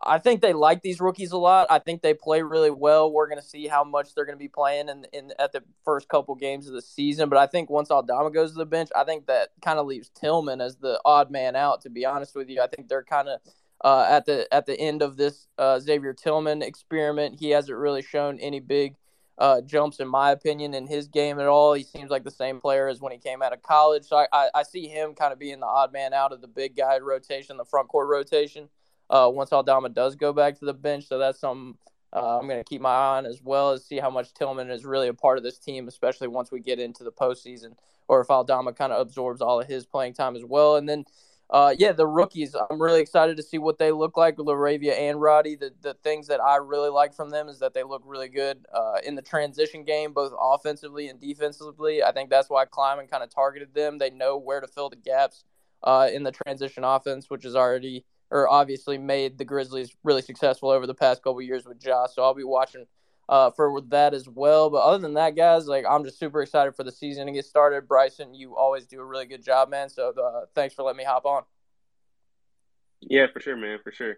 I think they like these rookies a lot. I think they play really well. We're going to see how much they're going to be playing in, in at the first couple games of the season. But I think once Aldama goes to the bench, I think that kind of leaves Tillman as the odd man out. To be honest with you, I think they're kind of uh, at the at the end of this uh, Xavier Tillman experiment. He hasn't really shown any big uh, jumps, in my opinion, in his game at all. He seems like the same player as when he came out of college. So I, I, I see him kind of being the odd man out of the big guy rotation, the front court rotation uh, once Aldama does go back to the bench. So that's something uh, I'm going to keep my eye on as well as see how much Tillman is really a part of this team, especially once we get into the postseason, or if Aldama kind of absorbs all of his playing time as well. And then, uh, yeah, the rookies, I'm really excited to see what they look like, LaRavia and Roddy. The, the things that I really like from them is that they look really good uh, in the transition game, both offensively and defensively. I think that's why Kleiman kind of targeted them. They know where to fill the gaps uh, in the transition offense, which is already – or obviously made the Grizzlies really successful over the past couple years with Josh. So I'll be watching uh, for that as well. But other than that, guys, like I'm just super excited for the season to get started. Bryson, you always do a really good job, man. So uh, thanks for letting me hop on. Yeah, for sure, man, for sure.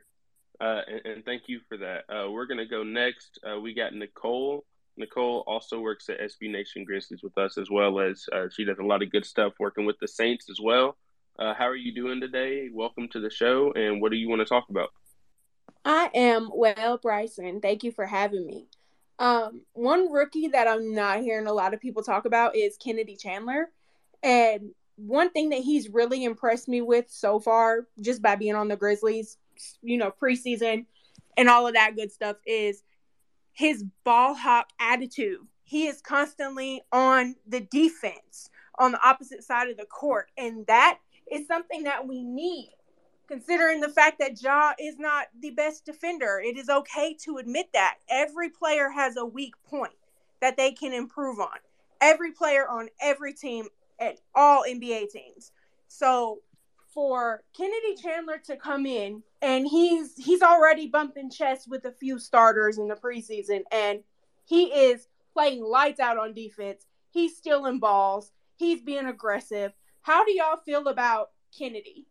Uh, and, and, thank you for that. Uh, we're gonna go next. Uh, we got Nicole. Nicole also works at SB Nation Grizzlies with us, as well as uh, she does a lot of good stuff working with the Saints as well. Uh, how are you doing today? Welcome to the show, and what do you want to talk about? I am well, Bryson. Thank you for having me. Um, one rookie that I'm not hearing a lot of people talk about is Kennedy Chandler. And one thing that he's really impressed me with so far, just by being on the Grizzlies, you know, preseason and all of that good stuff, is his ball hawk attitude. He is constantly on the defense on the opposite side of the court. And that is something that we need, considering the fact that Ja is not the best defender. It is okay to admit that. Every player has a weak point that they can improve on. Every player on every team at all NBA teams. So for Kennedy Chandler to come in and he's he's already bumping chests with a few starters in the preseason and he is playing lights out on defense. He's stealing balls. He's being aggressive. How do y'all feel about Kennedy?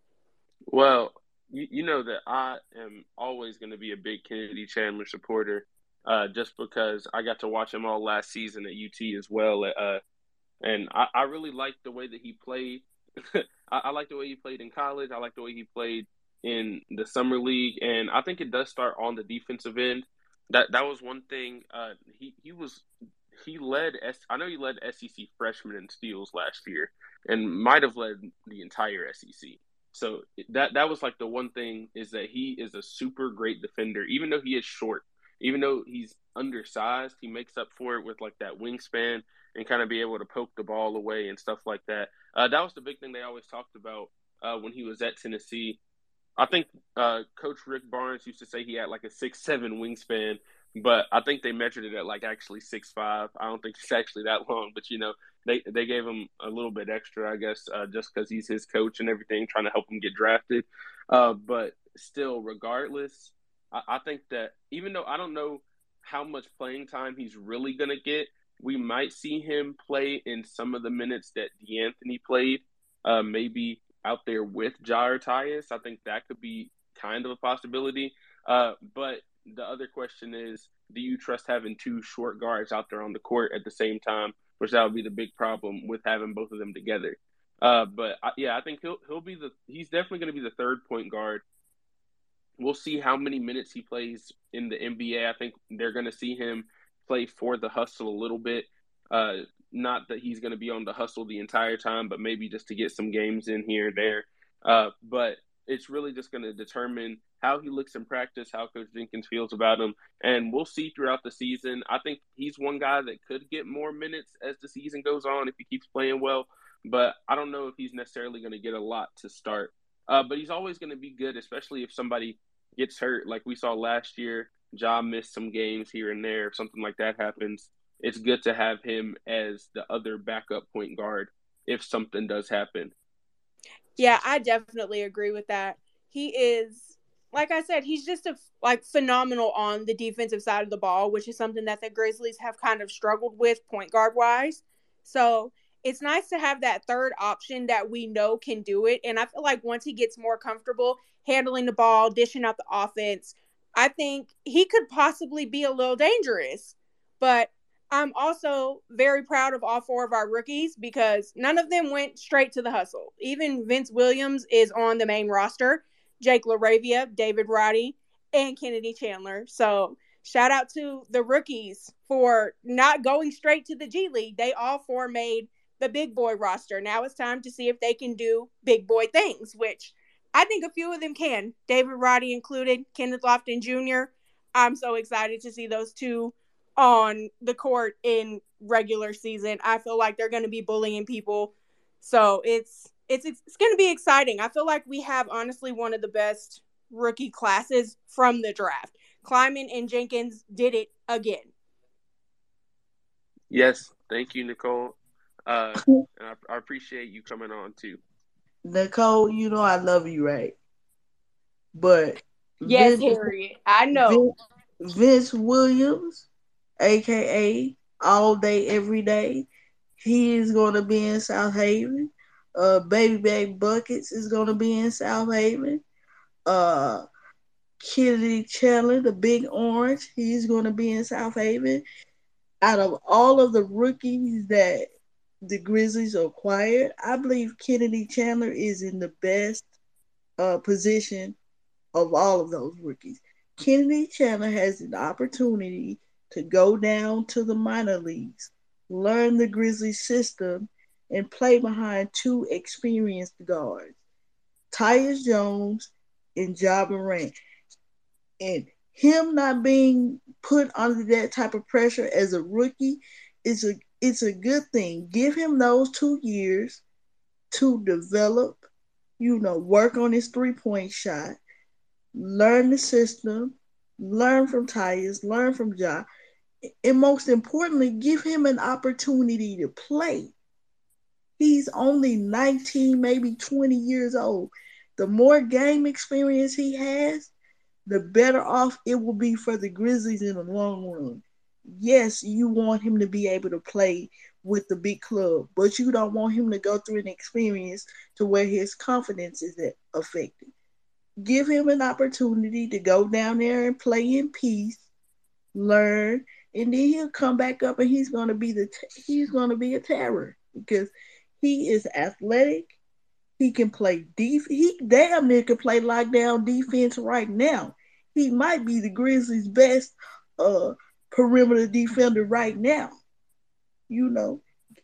Well, you, you know that I am always going to be a big Kennedy Chandler supporter, uh, just because I got to watch him all last season at UT as well. Uh, and I, I really liked the way that he played. I, I like the way he played in college. I like the way he played in the summer league, and I think it does start on the defensive end. That that was one thing. Uh, he he was he led. I know he led SEC freshman in steals last year, and might have led the entire SEC. So that that was like the one thing is that he is a super great defender, even though he is short, even though he's undersized, he makes up for it with like that wingspan and kind of be able to poke the ball away and stuff like that. Uh, that was the big thing they always talked about uh, when he was at Tennessee. I think uh, Coach Rick Barnes used to say he had like a six seven wingspan, but I think they measured it at like actually six five. I don't think it's actually that long, but you know they they gave him a little bit extra, I guess, uh, just because he's his coach and everything, trying to help him get drafted. Uh, but still, regardless, I, I think that even though I don't know how much playing time he's really gonna get, we might see him play in some of the minutes that De'Anthony played, uh, maybe out there with Jair Tyus. I think that could be kind of a possibility. Uh, but the other question is, do you trust having two short guards out there on the court at the same time? Which that would be the big problem with having both of them together. Uh, but I, yeah, I think he'll he'll be the he's definitely going to be the third point guard. We'll see how many minutes he plays in the NBA. I think they're going to see him play for the hustle a little bit. Uh, not that he's going to be on the hustle the entire time, but maybe just to get some games in here and there. Uh, but it's really just going to determine how he looks in practice, how Coach Jenkins feels about him, and we'll see throughout the season. I think he's one guy that could get more minutes as the season goes on if he keeps playing well, but I don't know if he's necessarily going to get a lot to start. Uh, but he's always going to be good, especially if somebody gets hurt, like we saw last year. Ja missed some games here and there. If something like that happens, it's good to have him as the other backup point guard if something does happen. Yeah, I definitely agree with that. He is, like I said, he's just a like phenomenal on the defensive side of the ball, which is something that the Grizzlies have kind of struggled with point guard wise. So it's nice to have that third option that we know can do it. And I feel like once he gets more comfortable handling the ball, dishing out the offense, I think he could possibly be a little dangerous. But I'm also very proud of all four of our rookies because none of them went straight to the hustle. Even Vince Williams is on the main roster, Jake LaRavia, David Roddy, and Kennedy Chandler. So shout out to the rookies for not going straight to the G League. They all four made the big boy roster. Now it's time to see if they can do big boy things, which I think a few of them can. David Roddy included, Kenneth Lofton Jr. I'm so excited to see those two on the court in regular season. I feel like they're going to be bullying people. So it's it's it's going to be exciting. I feel like we have honestly one of the best rookie classes from the draft. Kleiman and Jenkins did it again. Yes, thank you, Nicole. Uh, and I, I appreciate you coming on too. Nicole, you know I love you, right? But yes, Vince, Harriet, I know Vince, Vince Williams, aka All Day Every Day, he is going to be in Southaven. Uh, Baby Bag Buckets is going to be in Southaven. Uh, Kennedy Chandler, the Big Orange, he's going to be in Southaven. Out of all of the rookies that the Grizzlies acquired, I believe Kennedy Chandler is in the best uh, position of all of those rookies. Kennedy Chandler has an opportunity to go down to the minor leagues, learn the Grizzlies system, and play behind two experienced guards, Tyus Jones and Ja Morant. And him not being put under that type of pressure as a rookie is a it's a good thing. Give him those two years to develop, you know, work on his three point shot, learn the system, learn from Tyus, learn from Ja, and most importantly, give him an opportunity to play. He's only 19, maybe 20 years old. The more game experience he has, the better off it will be for the Grizzlies in the long run yes, you want him to be able to play with the big club, but you don't want him to go through an experience to where his confidence is affected. Give him an opportunity to go down there and play in peace, learn, and then he'll come back up and he's going to be the he's going to be a terror because he is athletic. He can play def. He damn near can play lockdown defense right now. He might be the Grizzlies' best uh perimeter defender right now. You know,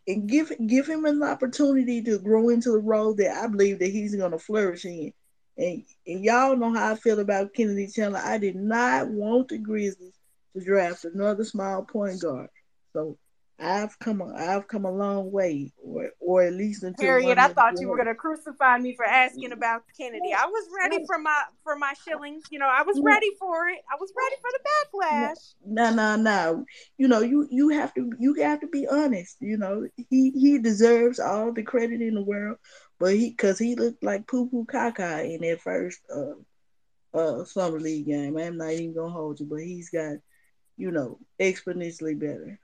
and give give him an opportunity to grow into the role that I believe that he's going to flourish in. And, and y'all know how I feel about Kennedy Chandler. I did not want the Grizzlies to draft another small point guard. So I've come a, I've come a long way, or or at least until. Harriet, I thought you were gonna crucify me for asking about Kennedy. I was ready for my for my shillings. You know, I was ready for it. I was ready for the backlash. No, no, no. You know, you you have to you have to be honest. You know, he he deserves all the credit in the world, but he because he looked like poo poo caca in that first uh uh summer league game. I'm not even gonna hold you, but he's got you know exponentially better.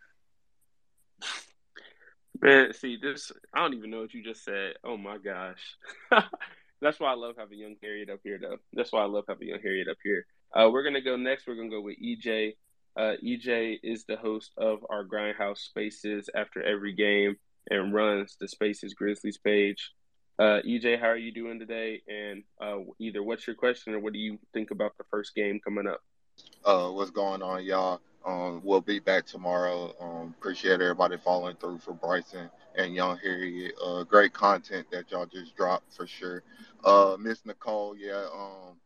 Man, see this. I don't even know what you just said. Oh my gosh, that's why I love having young Harriet up here, though. That's why I love having young Harriet up here. Uh, we're gonna go next. We're gonna go with EJ. Uh, EJ is the host of our Grindhouse Spaces after every game and runs the Spaces Grizzlies page. Uh, EJ, how are you doing today? And uh, either what's your question or what do you think about the first game coming up? Uh, what's going on, y'all? Um, we'll be back tomorrow. Um, appreciate everybody following through for Bryson and Young Harriet. Uh, great content that y'all just dropped for sure. Uh, Miss Nicole, yeah. Um,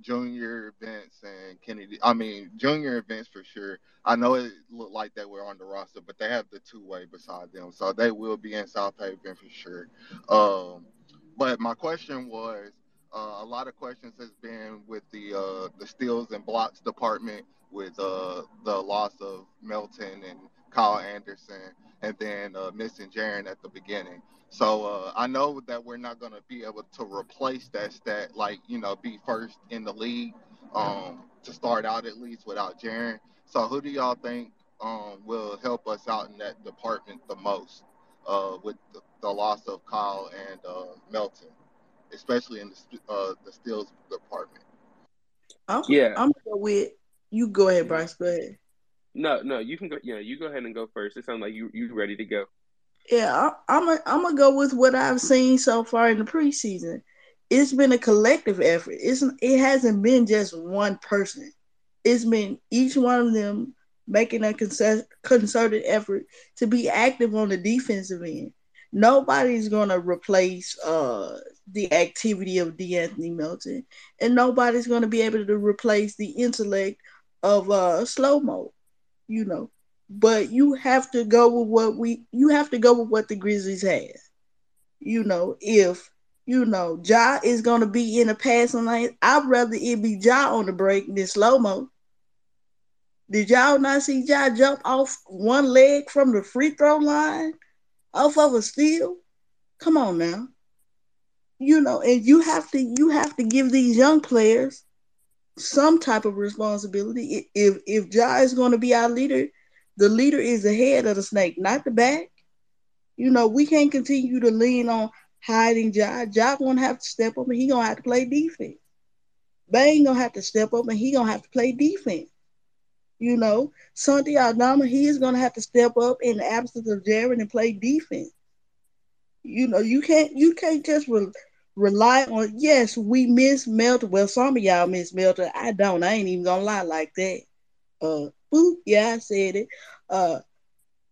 junior events and Kennedy. I mean, junior events for sure. I know it looked like they were on the roster, but they have the two way beside them, so they will be in Southaven for sure. Um, but my question was, Uh, a lot of questions has been with the uh, the steals and blocks department with uh, the loss of Melton and Kyle Anderson, and then uh, missing Jaren at the beginning. So uh, I know that we're not going to be able to replace that stat, like you know, be first in the league um, to start out at least without Jaren. So who do y'all think um, will help us out in that department the most uh, with the, the, loss of Kyle and Melton, especially in the uh, the steals department? I'm, yeah, I'm gonna go with you. Go ahead, Bryce. Go ahead. No, no, you can go. Yeah, you go ahead and go first. It sounds like you you ready to go. Yeah, I, I'm a, I'm gonna go with what I've seen so far in the preseason. It's been a collective effort. It's it hasn't been just one person. It's been each one of them making a concerted effort to be active on the defensive end. Nobody's gonna replace uh, the activity of De'Anthony Melton, and nobody's gonna be able to replace the intellect of uh, slow mo. You know, but you have to go with what we you have to go with what the Grizzlies have. You know, if you know Ja is gonna be in a passing lane, I'd rather it be Ja on the break than slow mo. Did y'all not see Ja jump off one leg from the free throw line off of a steal? Come on now. You know, and you have to you have to give these young players some type of responsibility. If if Ja is going to be our leader, the leader is the head of the snake, not the back. You know, we can't continue to lean on hiding Ja. Ja gonna have to step up and he gonna have to play defense. Bane gonna have to step up and he gonna have to play defense. You know, Santi Aldama, he is gonna have to step up in the absence of Jaren and play defense. You know, you can't you can't just re- rely on yes, we miss Melton. Well, some of y'all miss Melton. I don't. I ain't even gonna lie like that. Uh yeah, I said it. Uh,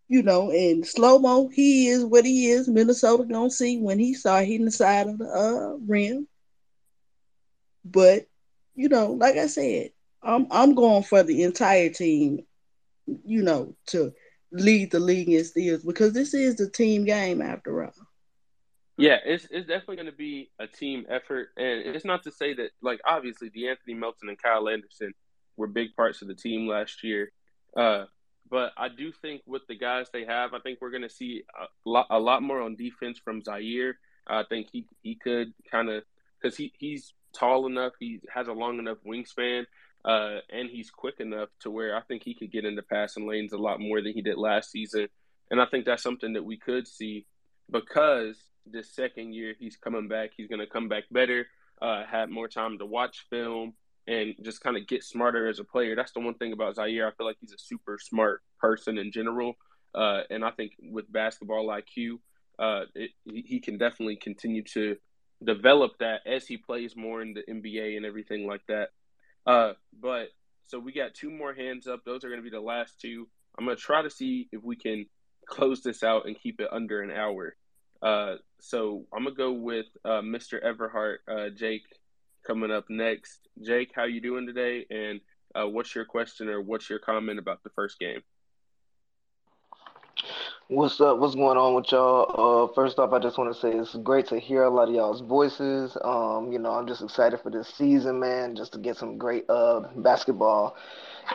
you know, and slow mo, he is what he is. Minnesota gonna see when he start hitting the side of the uh, rim. But you know, like I said, I'm I'm going for the entire team. You know, to lead the league in steals because this is the team game after all. Yeah, it's it's definitely going to be a team effort, and it's not to say that like obviously De'Anthony Melton and Kyle Anderson were big parts of the team last year. Uh, but I do think with the guys they have, I think we're going to see a lot, a lot more on defense from Ziaire. I think he he could kind of because he he's tall enough, he has a long enough wingspan, uh, and he's quick enough to where I think he could get into passing lanes a lot more than he did last season. And I think that's something that we could see because this second year he's coming back. He's going to come back better, uh, have more time to watch film, and just kind of get smarter as a player. That's the one thing about Ziaire. I feel like he's a super smart person in general. Uh, and I think with basketball IQ, uh, it, he can definitely continue to develop that as he plays more in the NBA and everything like that. Uh, but so we got two more hands up. Those are going to be the last two. I'm going to try to see if we can close this out and keep it under an hour. Uh, so I'm gonna go with uh, Mr. Everhart, uh, Jake coming up next. Jake, how you doing today? And uh, what's your question or what's your comment about the first game? What's up? What's going on with y'all? Uh, first off, I just want to say it's great to hear a lot of y'all's voices. Um, you know, I'm just excited for this season, man, just to get some great uh basketball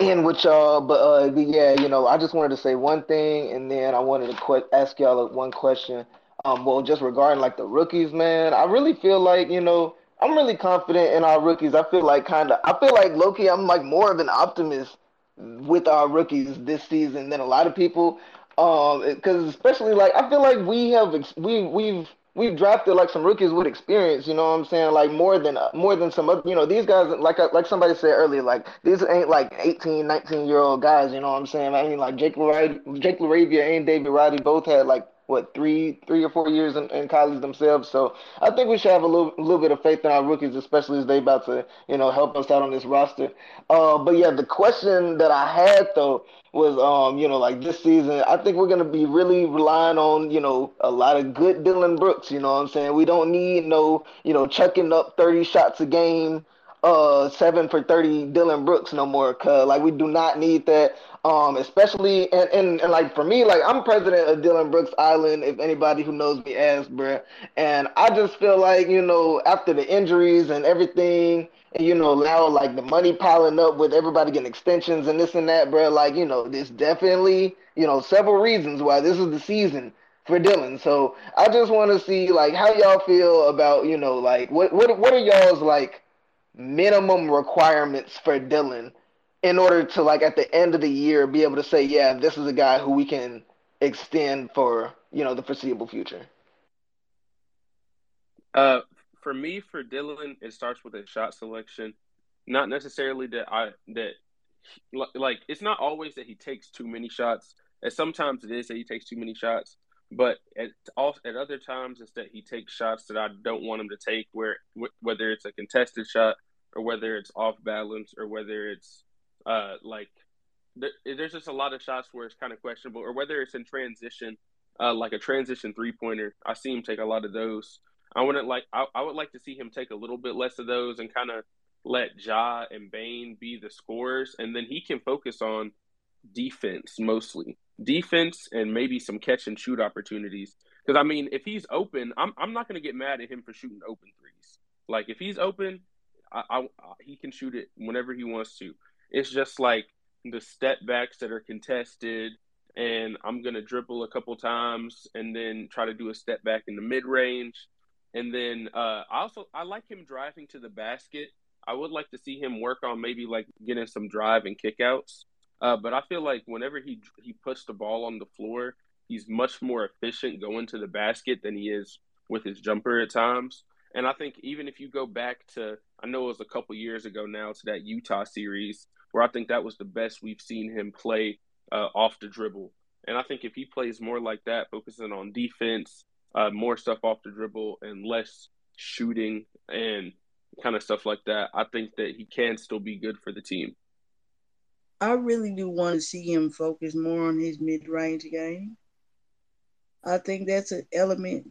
in with y'all. But uh, yeah, you know, I just wanted to say one thing, and then I wanted to qu- ask y'all one question. Um, well, just regarding like the rookies, man, I really feel like you know I'm really confident in our rookies. I feel like kind of, I feel like Loki, I'm like more of an optimist with our rookies this season than a lot of people. Um, because especially like I feel like we have we we've we've drafted like some rookies with experience. You know what I'm saying? Like more than more than some other. You know these guys like like somebody said earlier. Like these ain't like 18, 19 year old guys. You know what I'm saying? I mean like Jake LaRavia, Jake LaRavia and David Roddy both had like what three three or four years in, in, college themselves. So I think we should have a little little bit of faith in our rookies, especially as they about to you know help us out on this roster. Uh, but yeah, the question that I had though was um you know like this season I think we're gonna be really relying on you know a lot of good Dillon Brooks. You know what I'm saying? We don't need no you know chucking up 30 shots a game uh seven for thirty Dillon Brooks no more. Cause like we do not need that. Um, especially and, and, and like for me, like I'm president of Dillon Brooks Island. If anybody who knows me asks, bruh. And I just feel like you know after the injuries and everything, and you know now like the money piling up with everybody getting extensions and this and that, bruh. Like you know, there's definitely you know several reasons why this is the season for Dillon. So I just want to see like how y'all feel about you know like what what what are y'all's like minimum requirements for Dillon in order to like at the end of the year be able to say, yeah, this is a guy who we can extend for you know the foreseeable future. Uh, for me, for Dillon, it starts with a shot selection. Not necessarily that I that like it's not always that he takes too many shots. And sometimes it is that he takes too many shots. But at at other times, it's that he takes shots that I don't want him to take. Where whether it's a contested shot or whether it's off balance or whether it's uh like there's just a lot of shots where it's kind of questionable, or whether it's in transition, uh, like a transition three pointer. I see him take a lot of those. I wouldn't like. I, I would like to see him take a little bit less of those and kind of let Ja and Bane be the scorers, and then he can focus on defense mostly defense and maybe some catch and shoot opportunities. Because I mean, if he's open, I'm I'm not going to get mad at him for shooting open threes. Like if he's open, I, I, he can shoot it whenever he wants to. It's just like the step backs that are contested, and I'm gonna dribble a couple times and then try to do a step back in the mid range, and then uh, I also I like him driving to the basket. I would like to see him work on maybe like getting some drive and kickouts. Uh, but I feel like whenever he he puts the ball on the floor, he's much more efficient going to the basket than he is with his jumper at times. And I think even if you go back to, I know it was a couple years ago now to that Utah series where I think that was the best we've seen him play uh, off the dribble. And I think if he plays more like that, focusing on defense, uh, more stuff off the dribble, and less shooting and kind of stuff like that, I think that he can still be good for the team. I really do want to see him focus more on his mid range game. I think that's an element,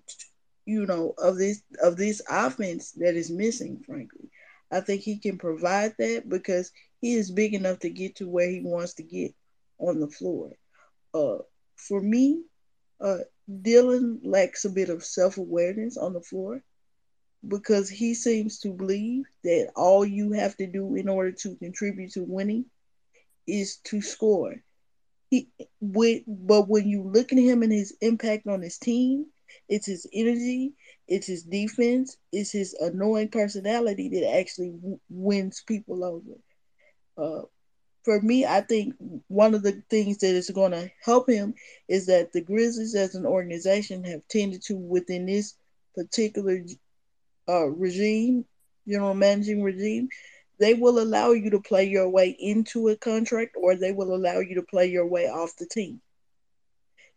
you know, of this of this offense that is missing, frankly. I think he can provide that because he is big enough to get to where he wants to get on the floor. Uh, for me, uh, Dillon lacks a bit of self awareness on the floor because he seems to believe that all you have to do in order to contribute to winning is to score. He with but when you look at him and his impact on his team, it's his energy, it's his defense, it's his annoying personality that actually w- wins people over. Uh, for me, I think one of the things that is going to help him is that the Grizzlies, as an organization, have tended to within this particular uh, regime, know, managing regime, they will allow you to play your way into a contract or they will allow you to play your way off the team.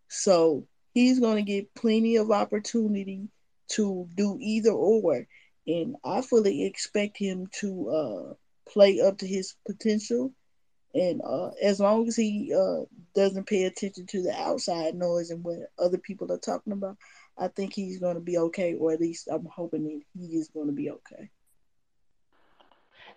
So he's going to get plenty of opportunity to do either or. And I fully expect him to uh, play up to his potential. And uh, as long as he uh, doesn't pay attention to the outside noise and what other people are talking about, I think he's going to be okay, or at least I'm hoping that he is going to be okay.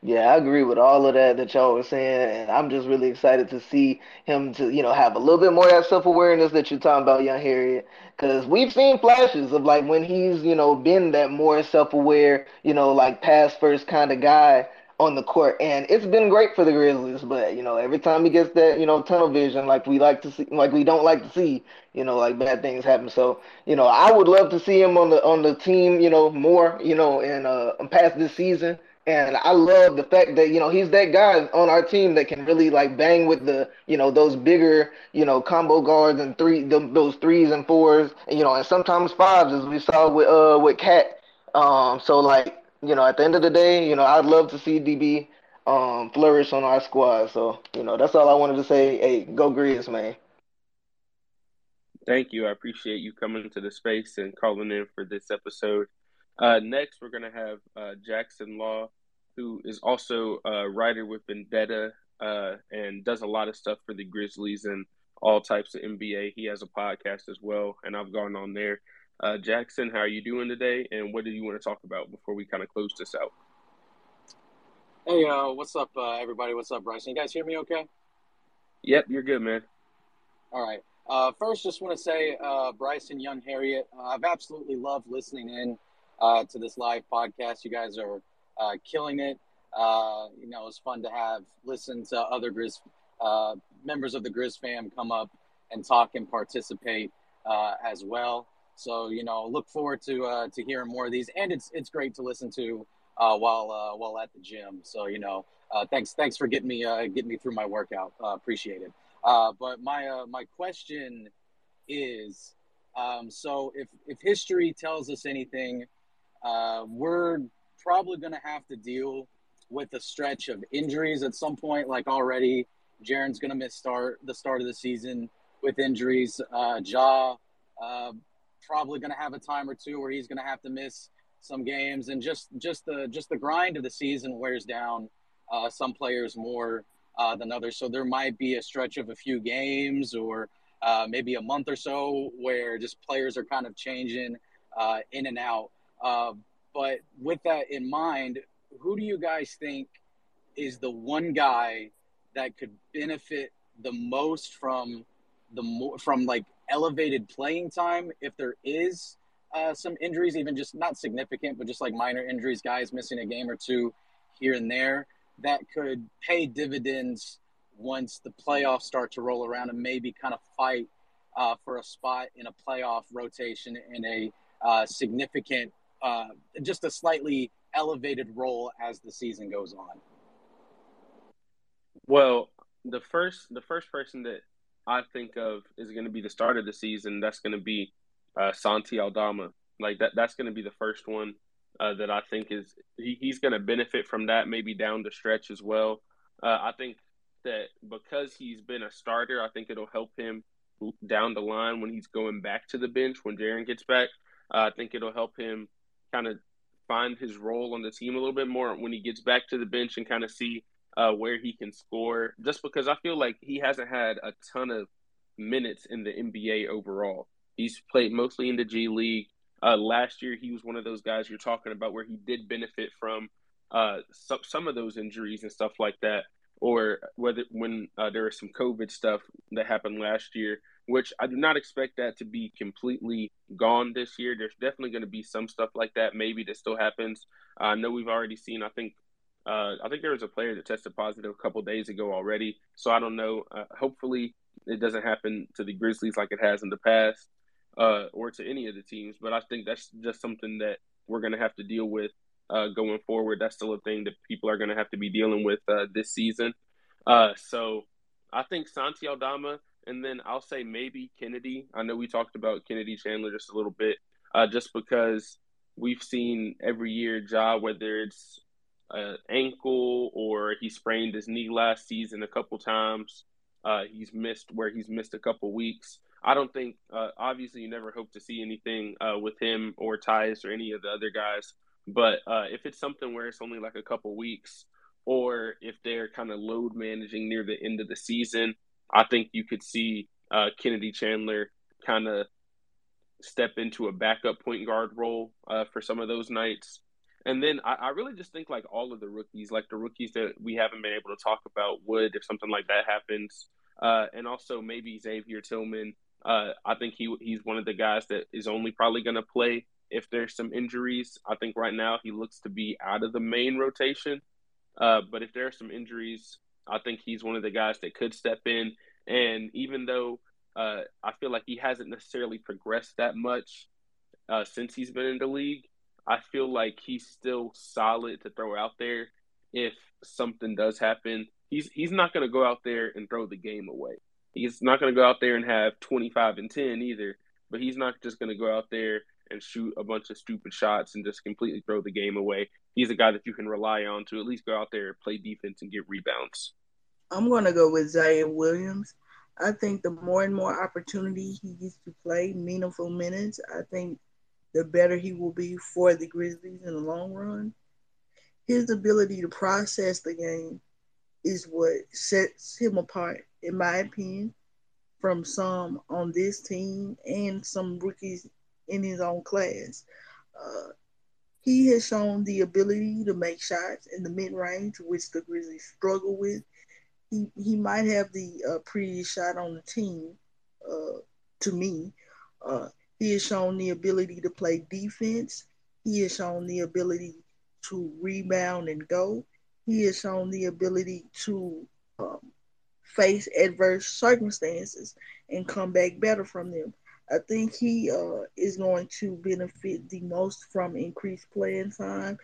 Yeah, I agree with all of that that y'all were saying, and I'm just really excited to see him to, you know, have a little bit more of that self awareness that you're talking about, young Harriet. Because we've seen flashes of like when he's, you know, been that more self aware, you know, like pass first kind of guy on the court, and it's been great for the Grizzlies. But you know, every time he gets that, you know, tunnel vision, like we like to see, like we don't like to see, you know, like bad things happen. So, you know, I would love to see him on the on the team, you know, more, you know, and uh, past this season and I love the fact that, you know, he's that guy on our team that can really like bang with the, you know, those bigger, you know, combo guards and three, the, those threes and fours, and, you know, and sometimes fives as we saw with, uh, with Cat. Um, so like, you know, at the end of the day, you know, I'd love to see DB, um, flourish on our squad. So, you know, that's all I wanted to say. Hey, go Grizz, man. Thank you. I appreciate you coming to the space and calling in for this episode. Uh, next, we're going to have uh, Jackson Law, who is also a writer with Vendetta uh, and does a lot of stuff for the Grizzlies and all types of NBA. He has a podcast as well, and I've gone on there. Uh, Jackson, how are you doing today? And what do you want to talk about before we kind of close this out? Hey, uh, what's up, uh, everybody? What's up, Bryson? You guys hear me okay? Yep, you're good, man. All right. Uh, first, just want to say, uh, Bryson, Young Harriet, uh, I've absolutely loved listening in uh, to this live podcast. You guys are uh, killing it. Uh, you know, it's fun to have listen to other Grizz uh, members of the Grizz fam come up and talk and participate uh, as well. So you know, look forward to uh, to hearing more of these, and it's it's great to listen to uh, while uh, while at the gym. So you know, uh, thanks thanks for getting me uh, getting me through my workout. Uh, appreciate it. Uh, but my uh, my question is, um, so if if history tells us anything, uh, we're probably going to have to deal with a stretch of injuries at some point. Like already, Jaren's going to miss start the start of the season with injuries. Uh, Ja uh, probably going to have a time or two where he's going to have to miss some games, and just just the just the grind of the season wears down uh, some players more uh, than others. So there might be a stretch of a few games or uh, maybe a month or so where just players are kind of changing uh, in and out. Uh, but with that in mind, who do you guys think is the one guy that could benefit the most from the more from like elevated playing time if there is uh, some injuries, even just not significant, but just like minor injuries, guys missing a game or two here and there that could pay dividends once the playoffs start to roll around and maybe kind of fight uh, for a spot in a playoff rotation in a uh, significant, uh, just a slightly elevated role as the season goes on. Well, the first the first person that I think of is going to be the start of the season. That's going to be uh, Santi Aldama. Like that. That's going to be the first one uh, that I think is he, he's going to benefit from that. Maybe down the stretch as well. Uh, I think that because he's been a starter, I think it'll help him down the line when he's going back to the bench when Jaren gets back. Uh, I think it'll help him kind of find his role on the team a little bit more when he gets back to the bench and kind of see uh, where he can score. Just because I feel like he hasn't had a ton of minutes in the NBA overall. He's played mostly in the G League. Uh, last year, he was one of those guys you're talking about where he did benefit from uh, some, some of those injuries and stuff like that, or whether when uh, there was some COVID stuff that happened last year, which I do not expect that to be completely gone this year. There's definitely going to be some stuff like that, maybe that still happens. I know we've already seen. I think uh, I think there was a player that tested positive a couple days ago already. So I don't know. Uh, hopefully, it doesn't happen to the Grizzlies like it has in the past, uh, or to any of the teams. But I think that's just something that we're going to have to deal with uh, going forward. That's still a thing that people are going to have to be dealing with uh, this season. Uh, so I think Santi Aldama, and then I'll say maybe Kennedy. I know we talked about Kennedy Chandler just a little bit, just because we've seen every year, Ja, whether it's an ankle or he sprained his knee last season a couple times. Uh, he's missed where he's missed a couple weeks. I don't think, uh, obviously, you never hope to see anything uh, with him or Tyus or any of the other guys. But uh, if it's something where it's only like a couple weeks, or if they're kind of load managing near the end of the season, I think you could see uh, Kennedy Chandler kind of step into a backup point guard role uh, for some of those nights. And then I, I, really just think like all of the rookies, like the rookies that we haven't been able to talk about, would if something like that happens, uh, and also maybe Xavier Tillman. Uh, I think he he's one of the guys that is only probably going to play if there's some injuries. I think right now he looks to be out of the main rotation, uh, but if there are some injuries, I think he's one of the guys that could step in. And even though uh, I feel like he hasn't necessarily progressed that much uh, since he's been in the league. I feel like he's still solid to throw out there if something does happen. He's he's not going to go out there and throw the game away. He's not going to go out there and have 25 and 10 either, but he's not just going to go out there and shoot a bunch of stupid shots and just completely throw the game away. He's a guy that you can rely on to at least go out there, and play defense, and get rebounds. I'm going to go with Ziaire Williams. I think the more and more opportunity he gets to play meaningful minutes, I think the better he will be for the Grizzlies in the long run. His ability to process the game is what sets him apart, in my opinion, from some on this team and some rookies in his own class. Uh, he has shown the ability to make shots in the mid range, which the Grizzlies struggle with. He he might have the uh, prettiest shot on the team, uh, to me. He has shown the ability to play defense. He has shown the ability to rebound and go. He has shown the ability to um, face adverse circumstances and come back better from them. I think he uh, is going to benefit the most from increased playing time,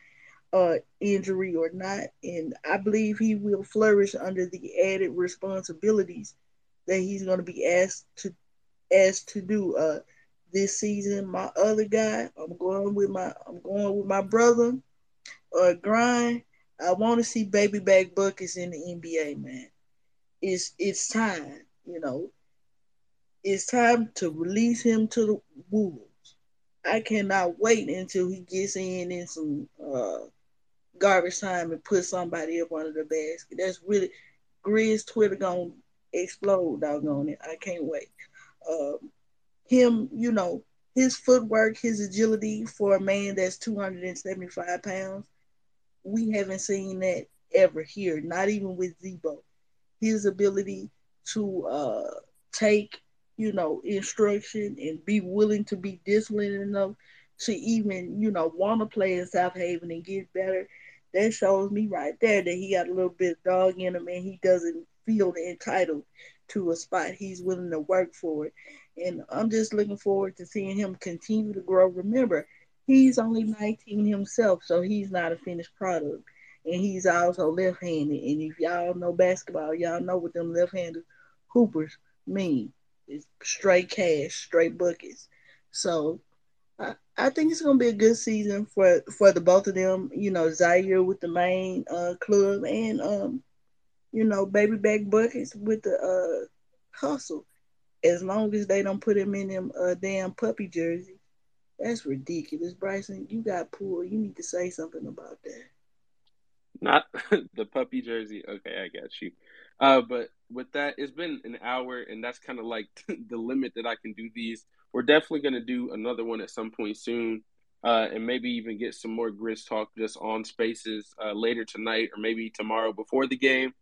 uh, injury or not. And I believe he will flourish under the added responsibilities that he's going to be asked to asked to do uh, this season. My other guy, I'm going with my I'm going with my brother, uh, Grind. I want to see baby back buckets in the NBA, man. It's it's time, you know it's time to release him to the wolves. I cannot wait until he gets in in some uh, garbage time and put somebody up under the basket. That's really Grizz Twitter gonna explode, doggone it. I can't wait. Um, him, you know, his footwork, his agility for a man that's 275 pounds, we haven't seen that ever here, not even with Z-Bo. His ability to uh, take you know, instruction and be willing to be disciplined enough to even, you know, want to play in Southaven and get better. That shows me right there that he got a little bit of dog in him and he doesn't feel entitled to a spot. He's willing to work for it. And I'm just looking forward to seeing him continue to grow. Remember, he's only 19 himself, so he's not a finished product. And he's also left handed. And if y'all know basketball, y'all know what them left handed hoopers mean. It's straight cash, straight buckets. So I, I think it's gonna be a good season for for the both of them. You know, Ziaire with the main uh, club and um, you know, baby back buckets with the uh hustle. As long as they don't put him in them uh, damn puppy jersey. That's ridiculous, Bryson. You got poor. You need to say something about that. Not the puppy jersey. Okay, I got you. Uh, but with that, it's been an hour, and that's kind of like the limit that I can do these. We're definitely going to do another one at some point soon, uh, and maybe even get some more Grizz talk just on spaces uh, later tonight or maybe tomorrow before the game.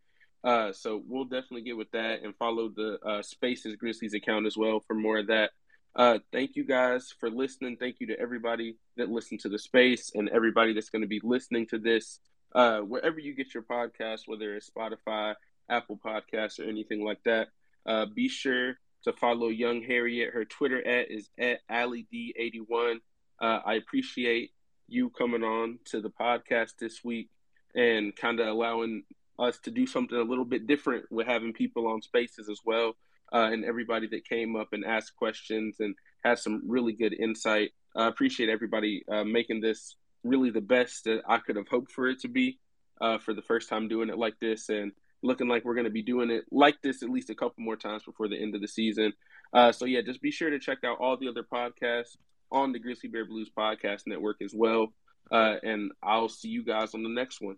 Uh, so we'll definitely get with that and follow the uh, Spaces Grizzlies account as well for more of that. Uh, thank you guys for listening. Thank you to everybody that listened to the space and everybody that's going to be listening to this uh, wherever you get your podcast, whether it's Spotify, Apple Podcasts, or anything like that. Uh, be sure to follow Young Harriet. Her Twitter at is at AllieD81. Uh, I appreciate you coming on to the podcast this week and kind of allowing us to do something a little bit different with having people on spaces as well. Uh, and everybody that came up and asked questions and had some really good insight. I appreciate everybody uh, making this really the best that I could have hoped for it to be uh, for the first time doing it like this, and looking like we're going to be doing it like this at least a couple more times before the end of the season. Uh, so yeah, just be sure to check out all the other podcasts on the Grizzly Bear Blues Podcast Network as well. Uh, and I'll see you guys on the next one.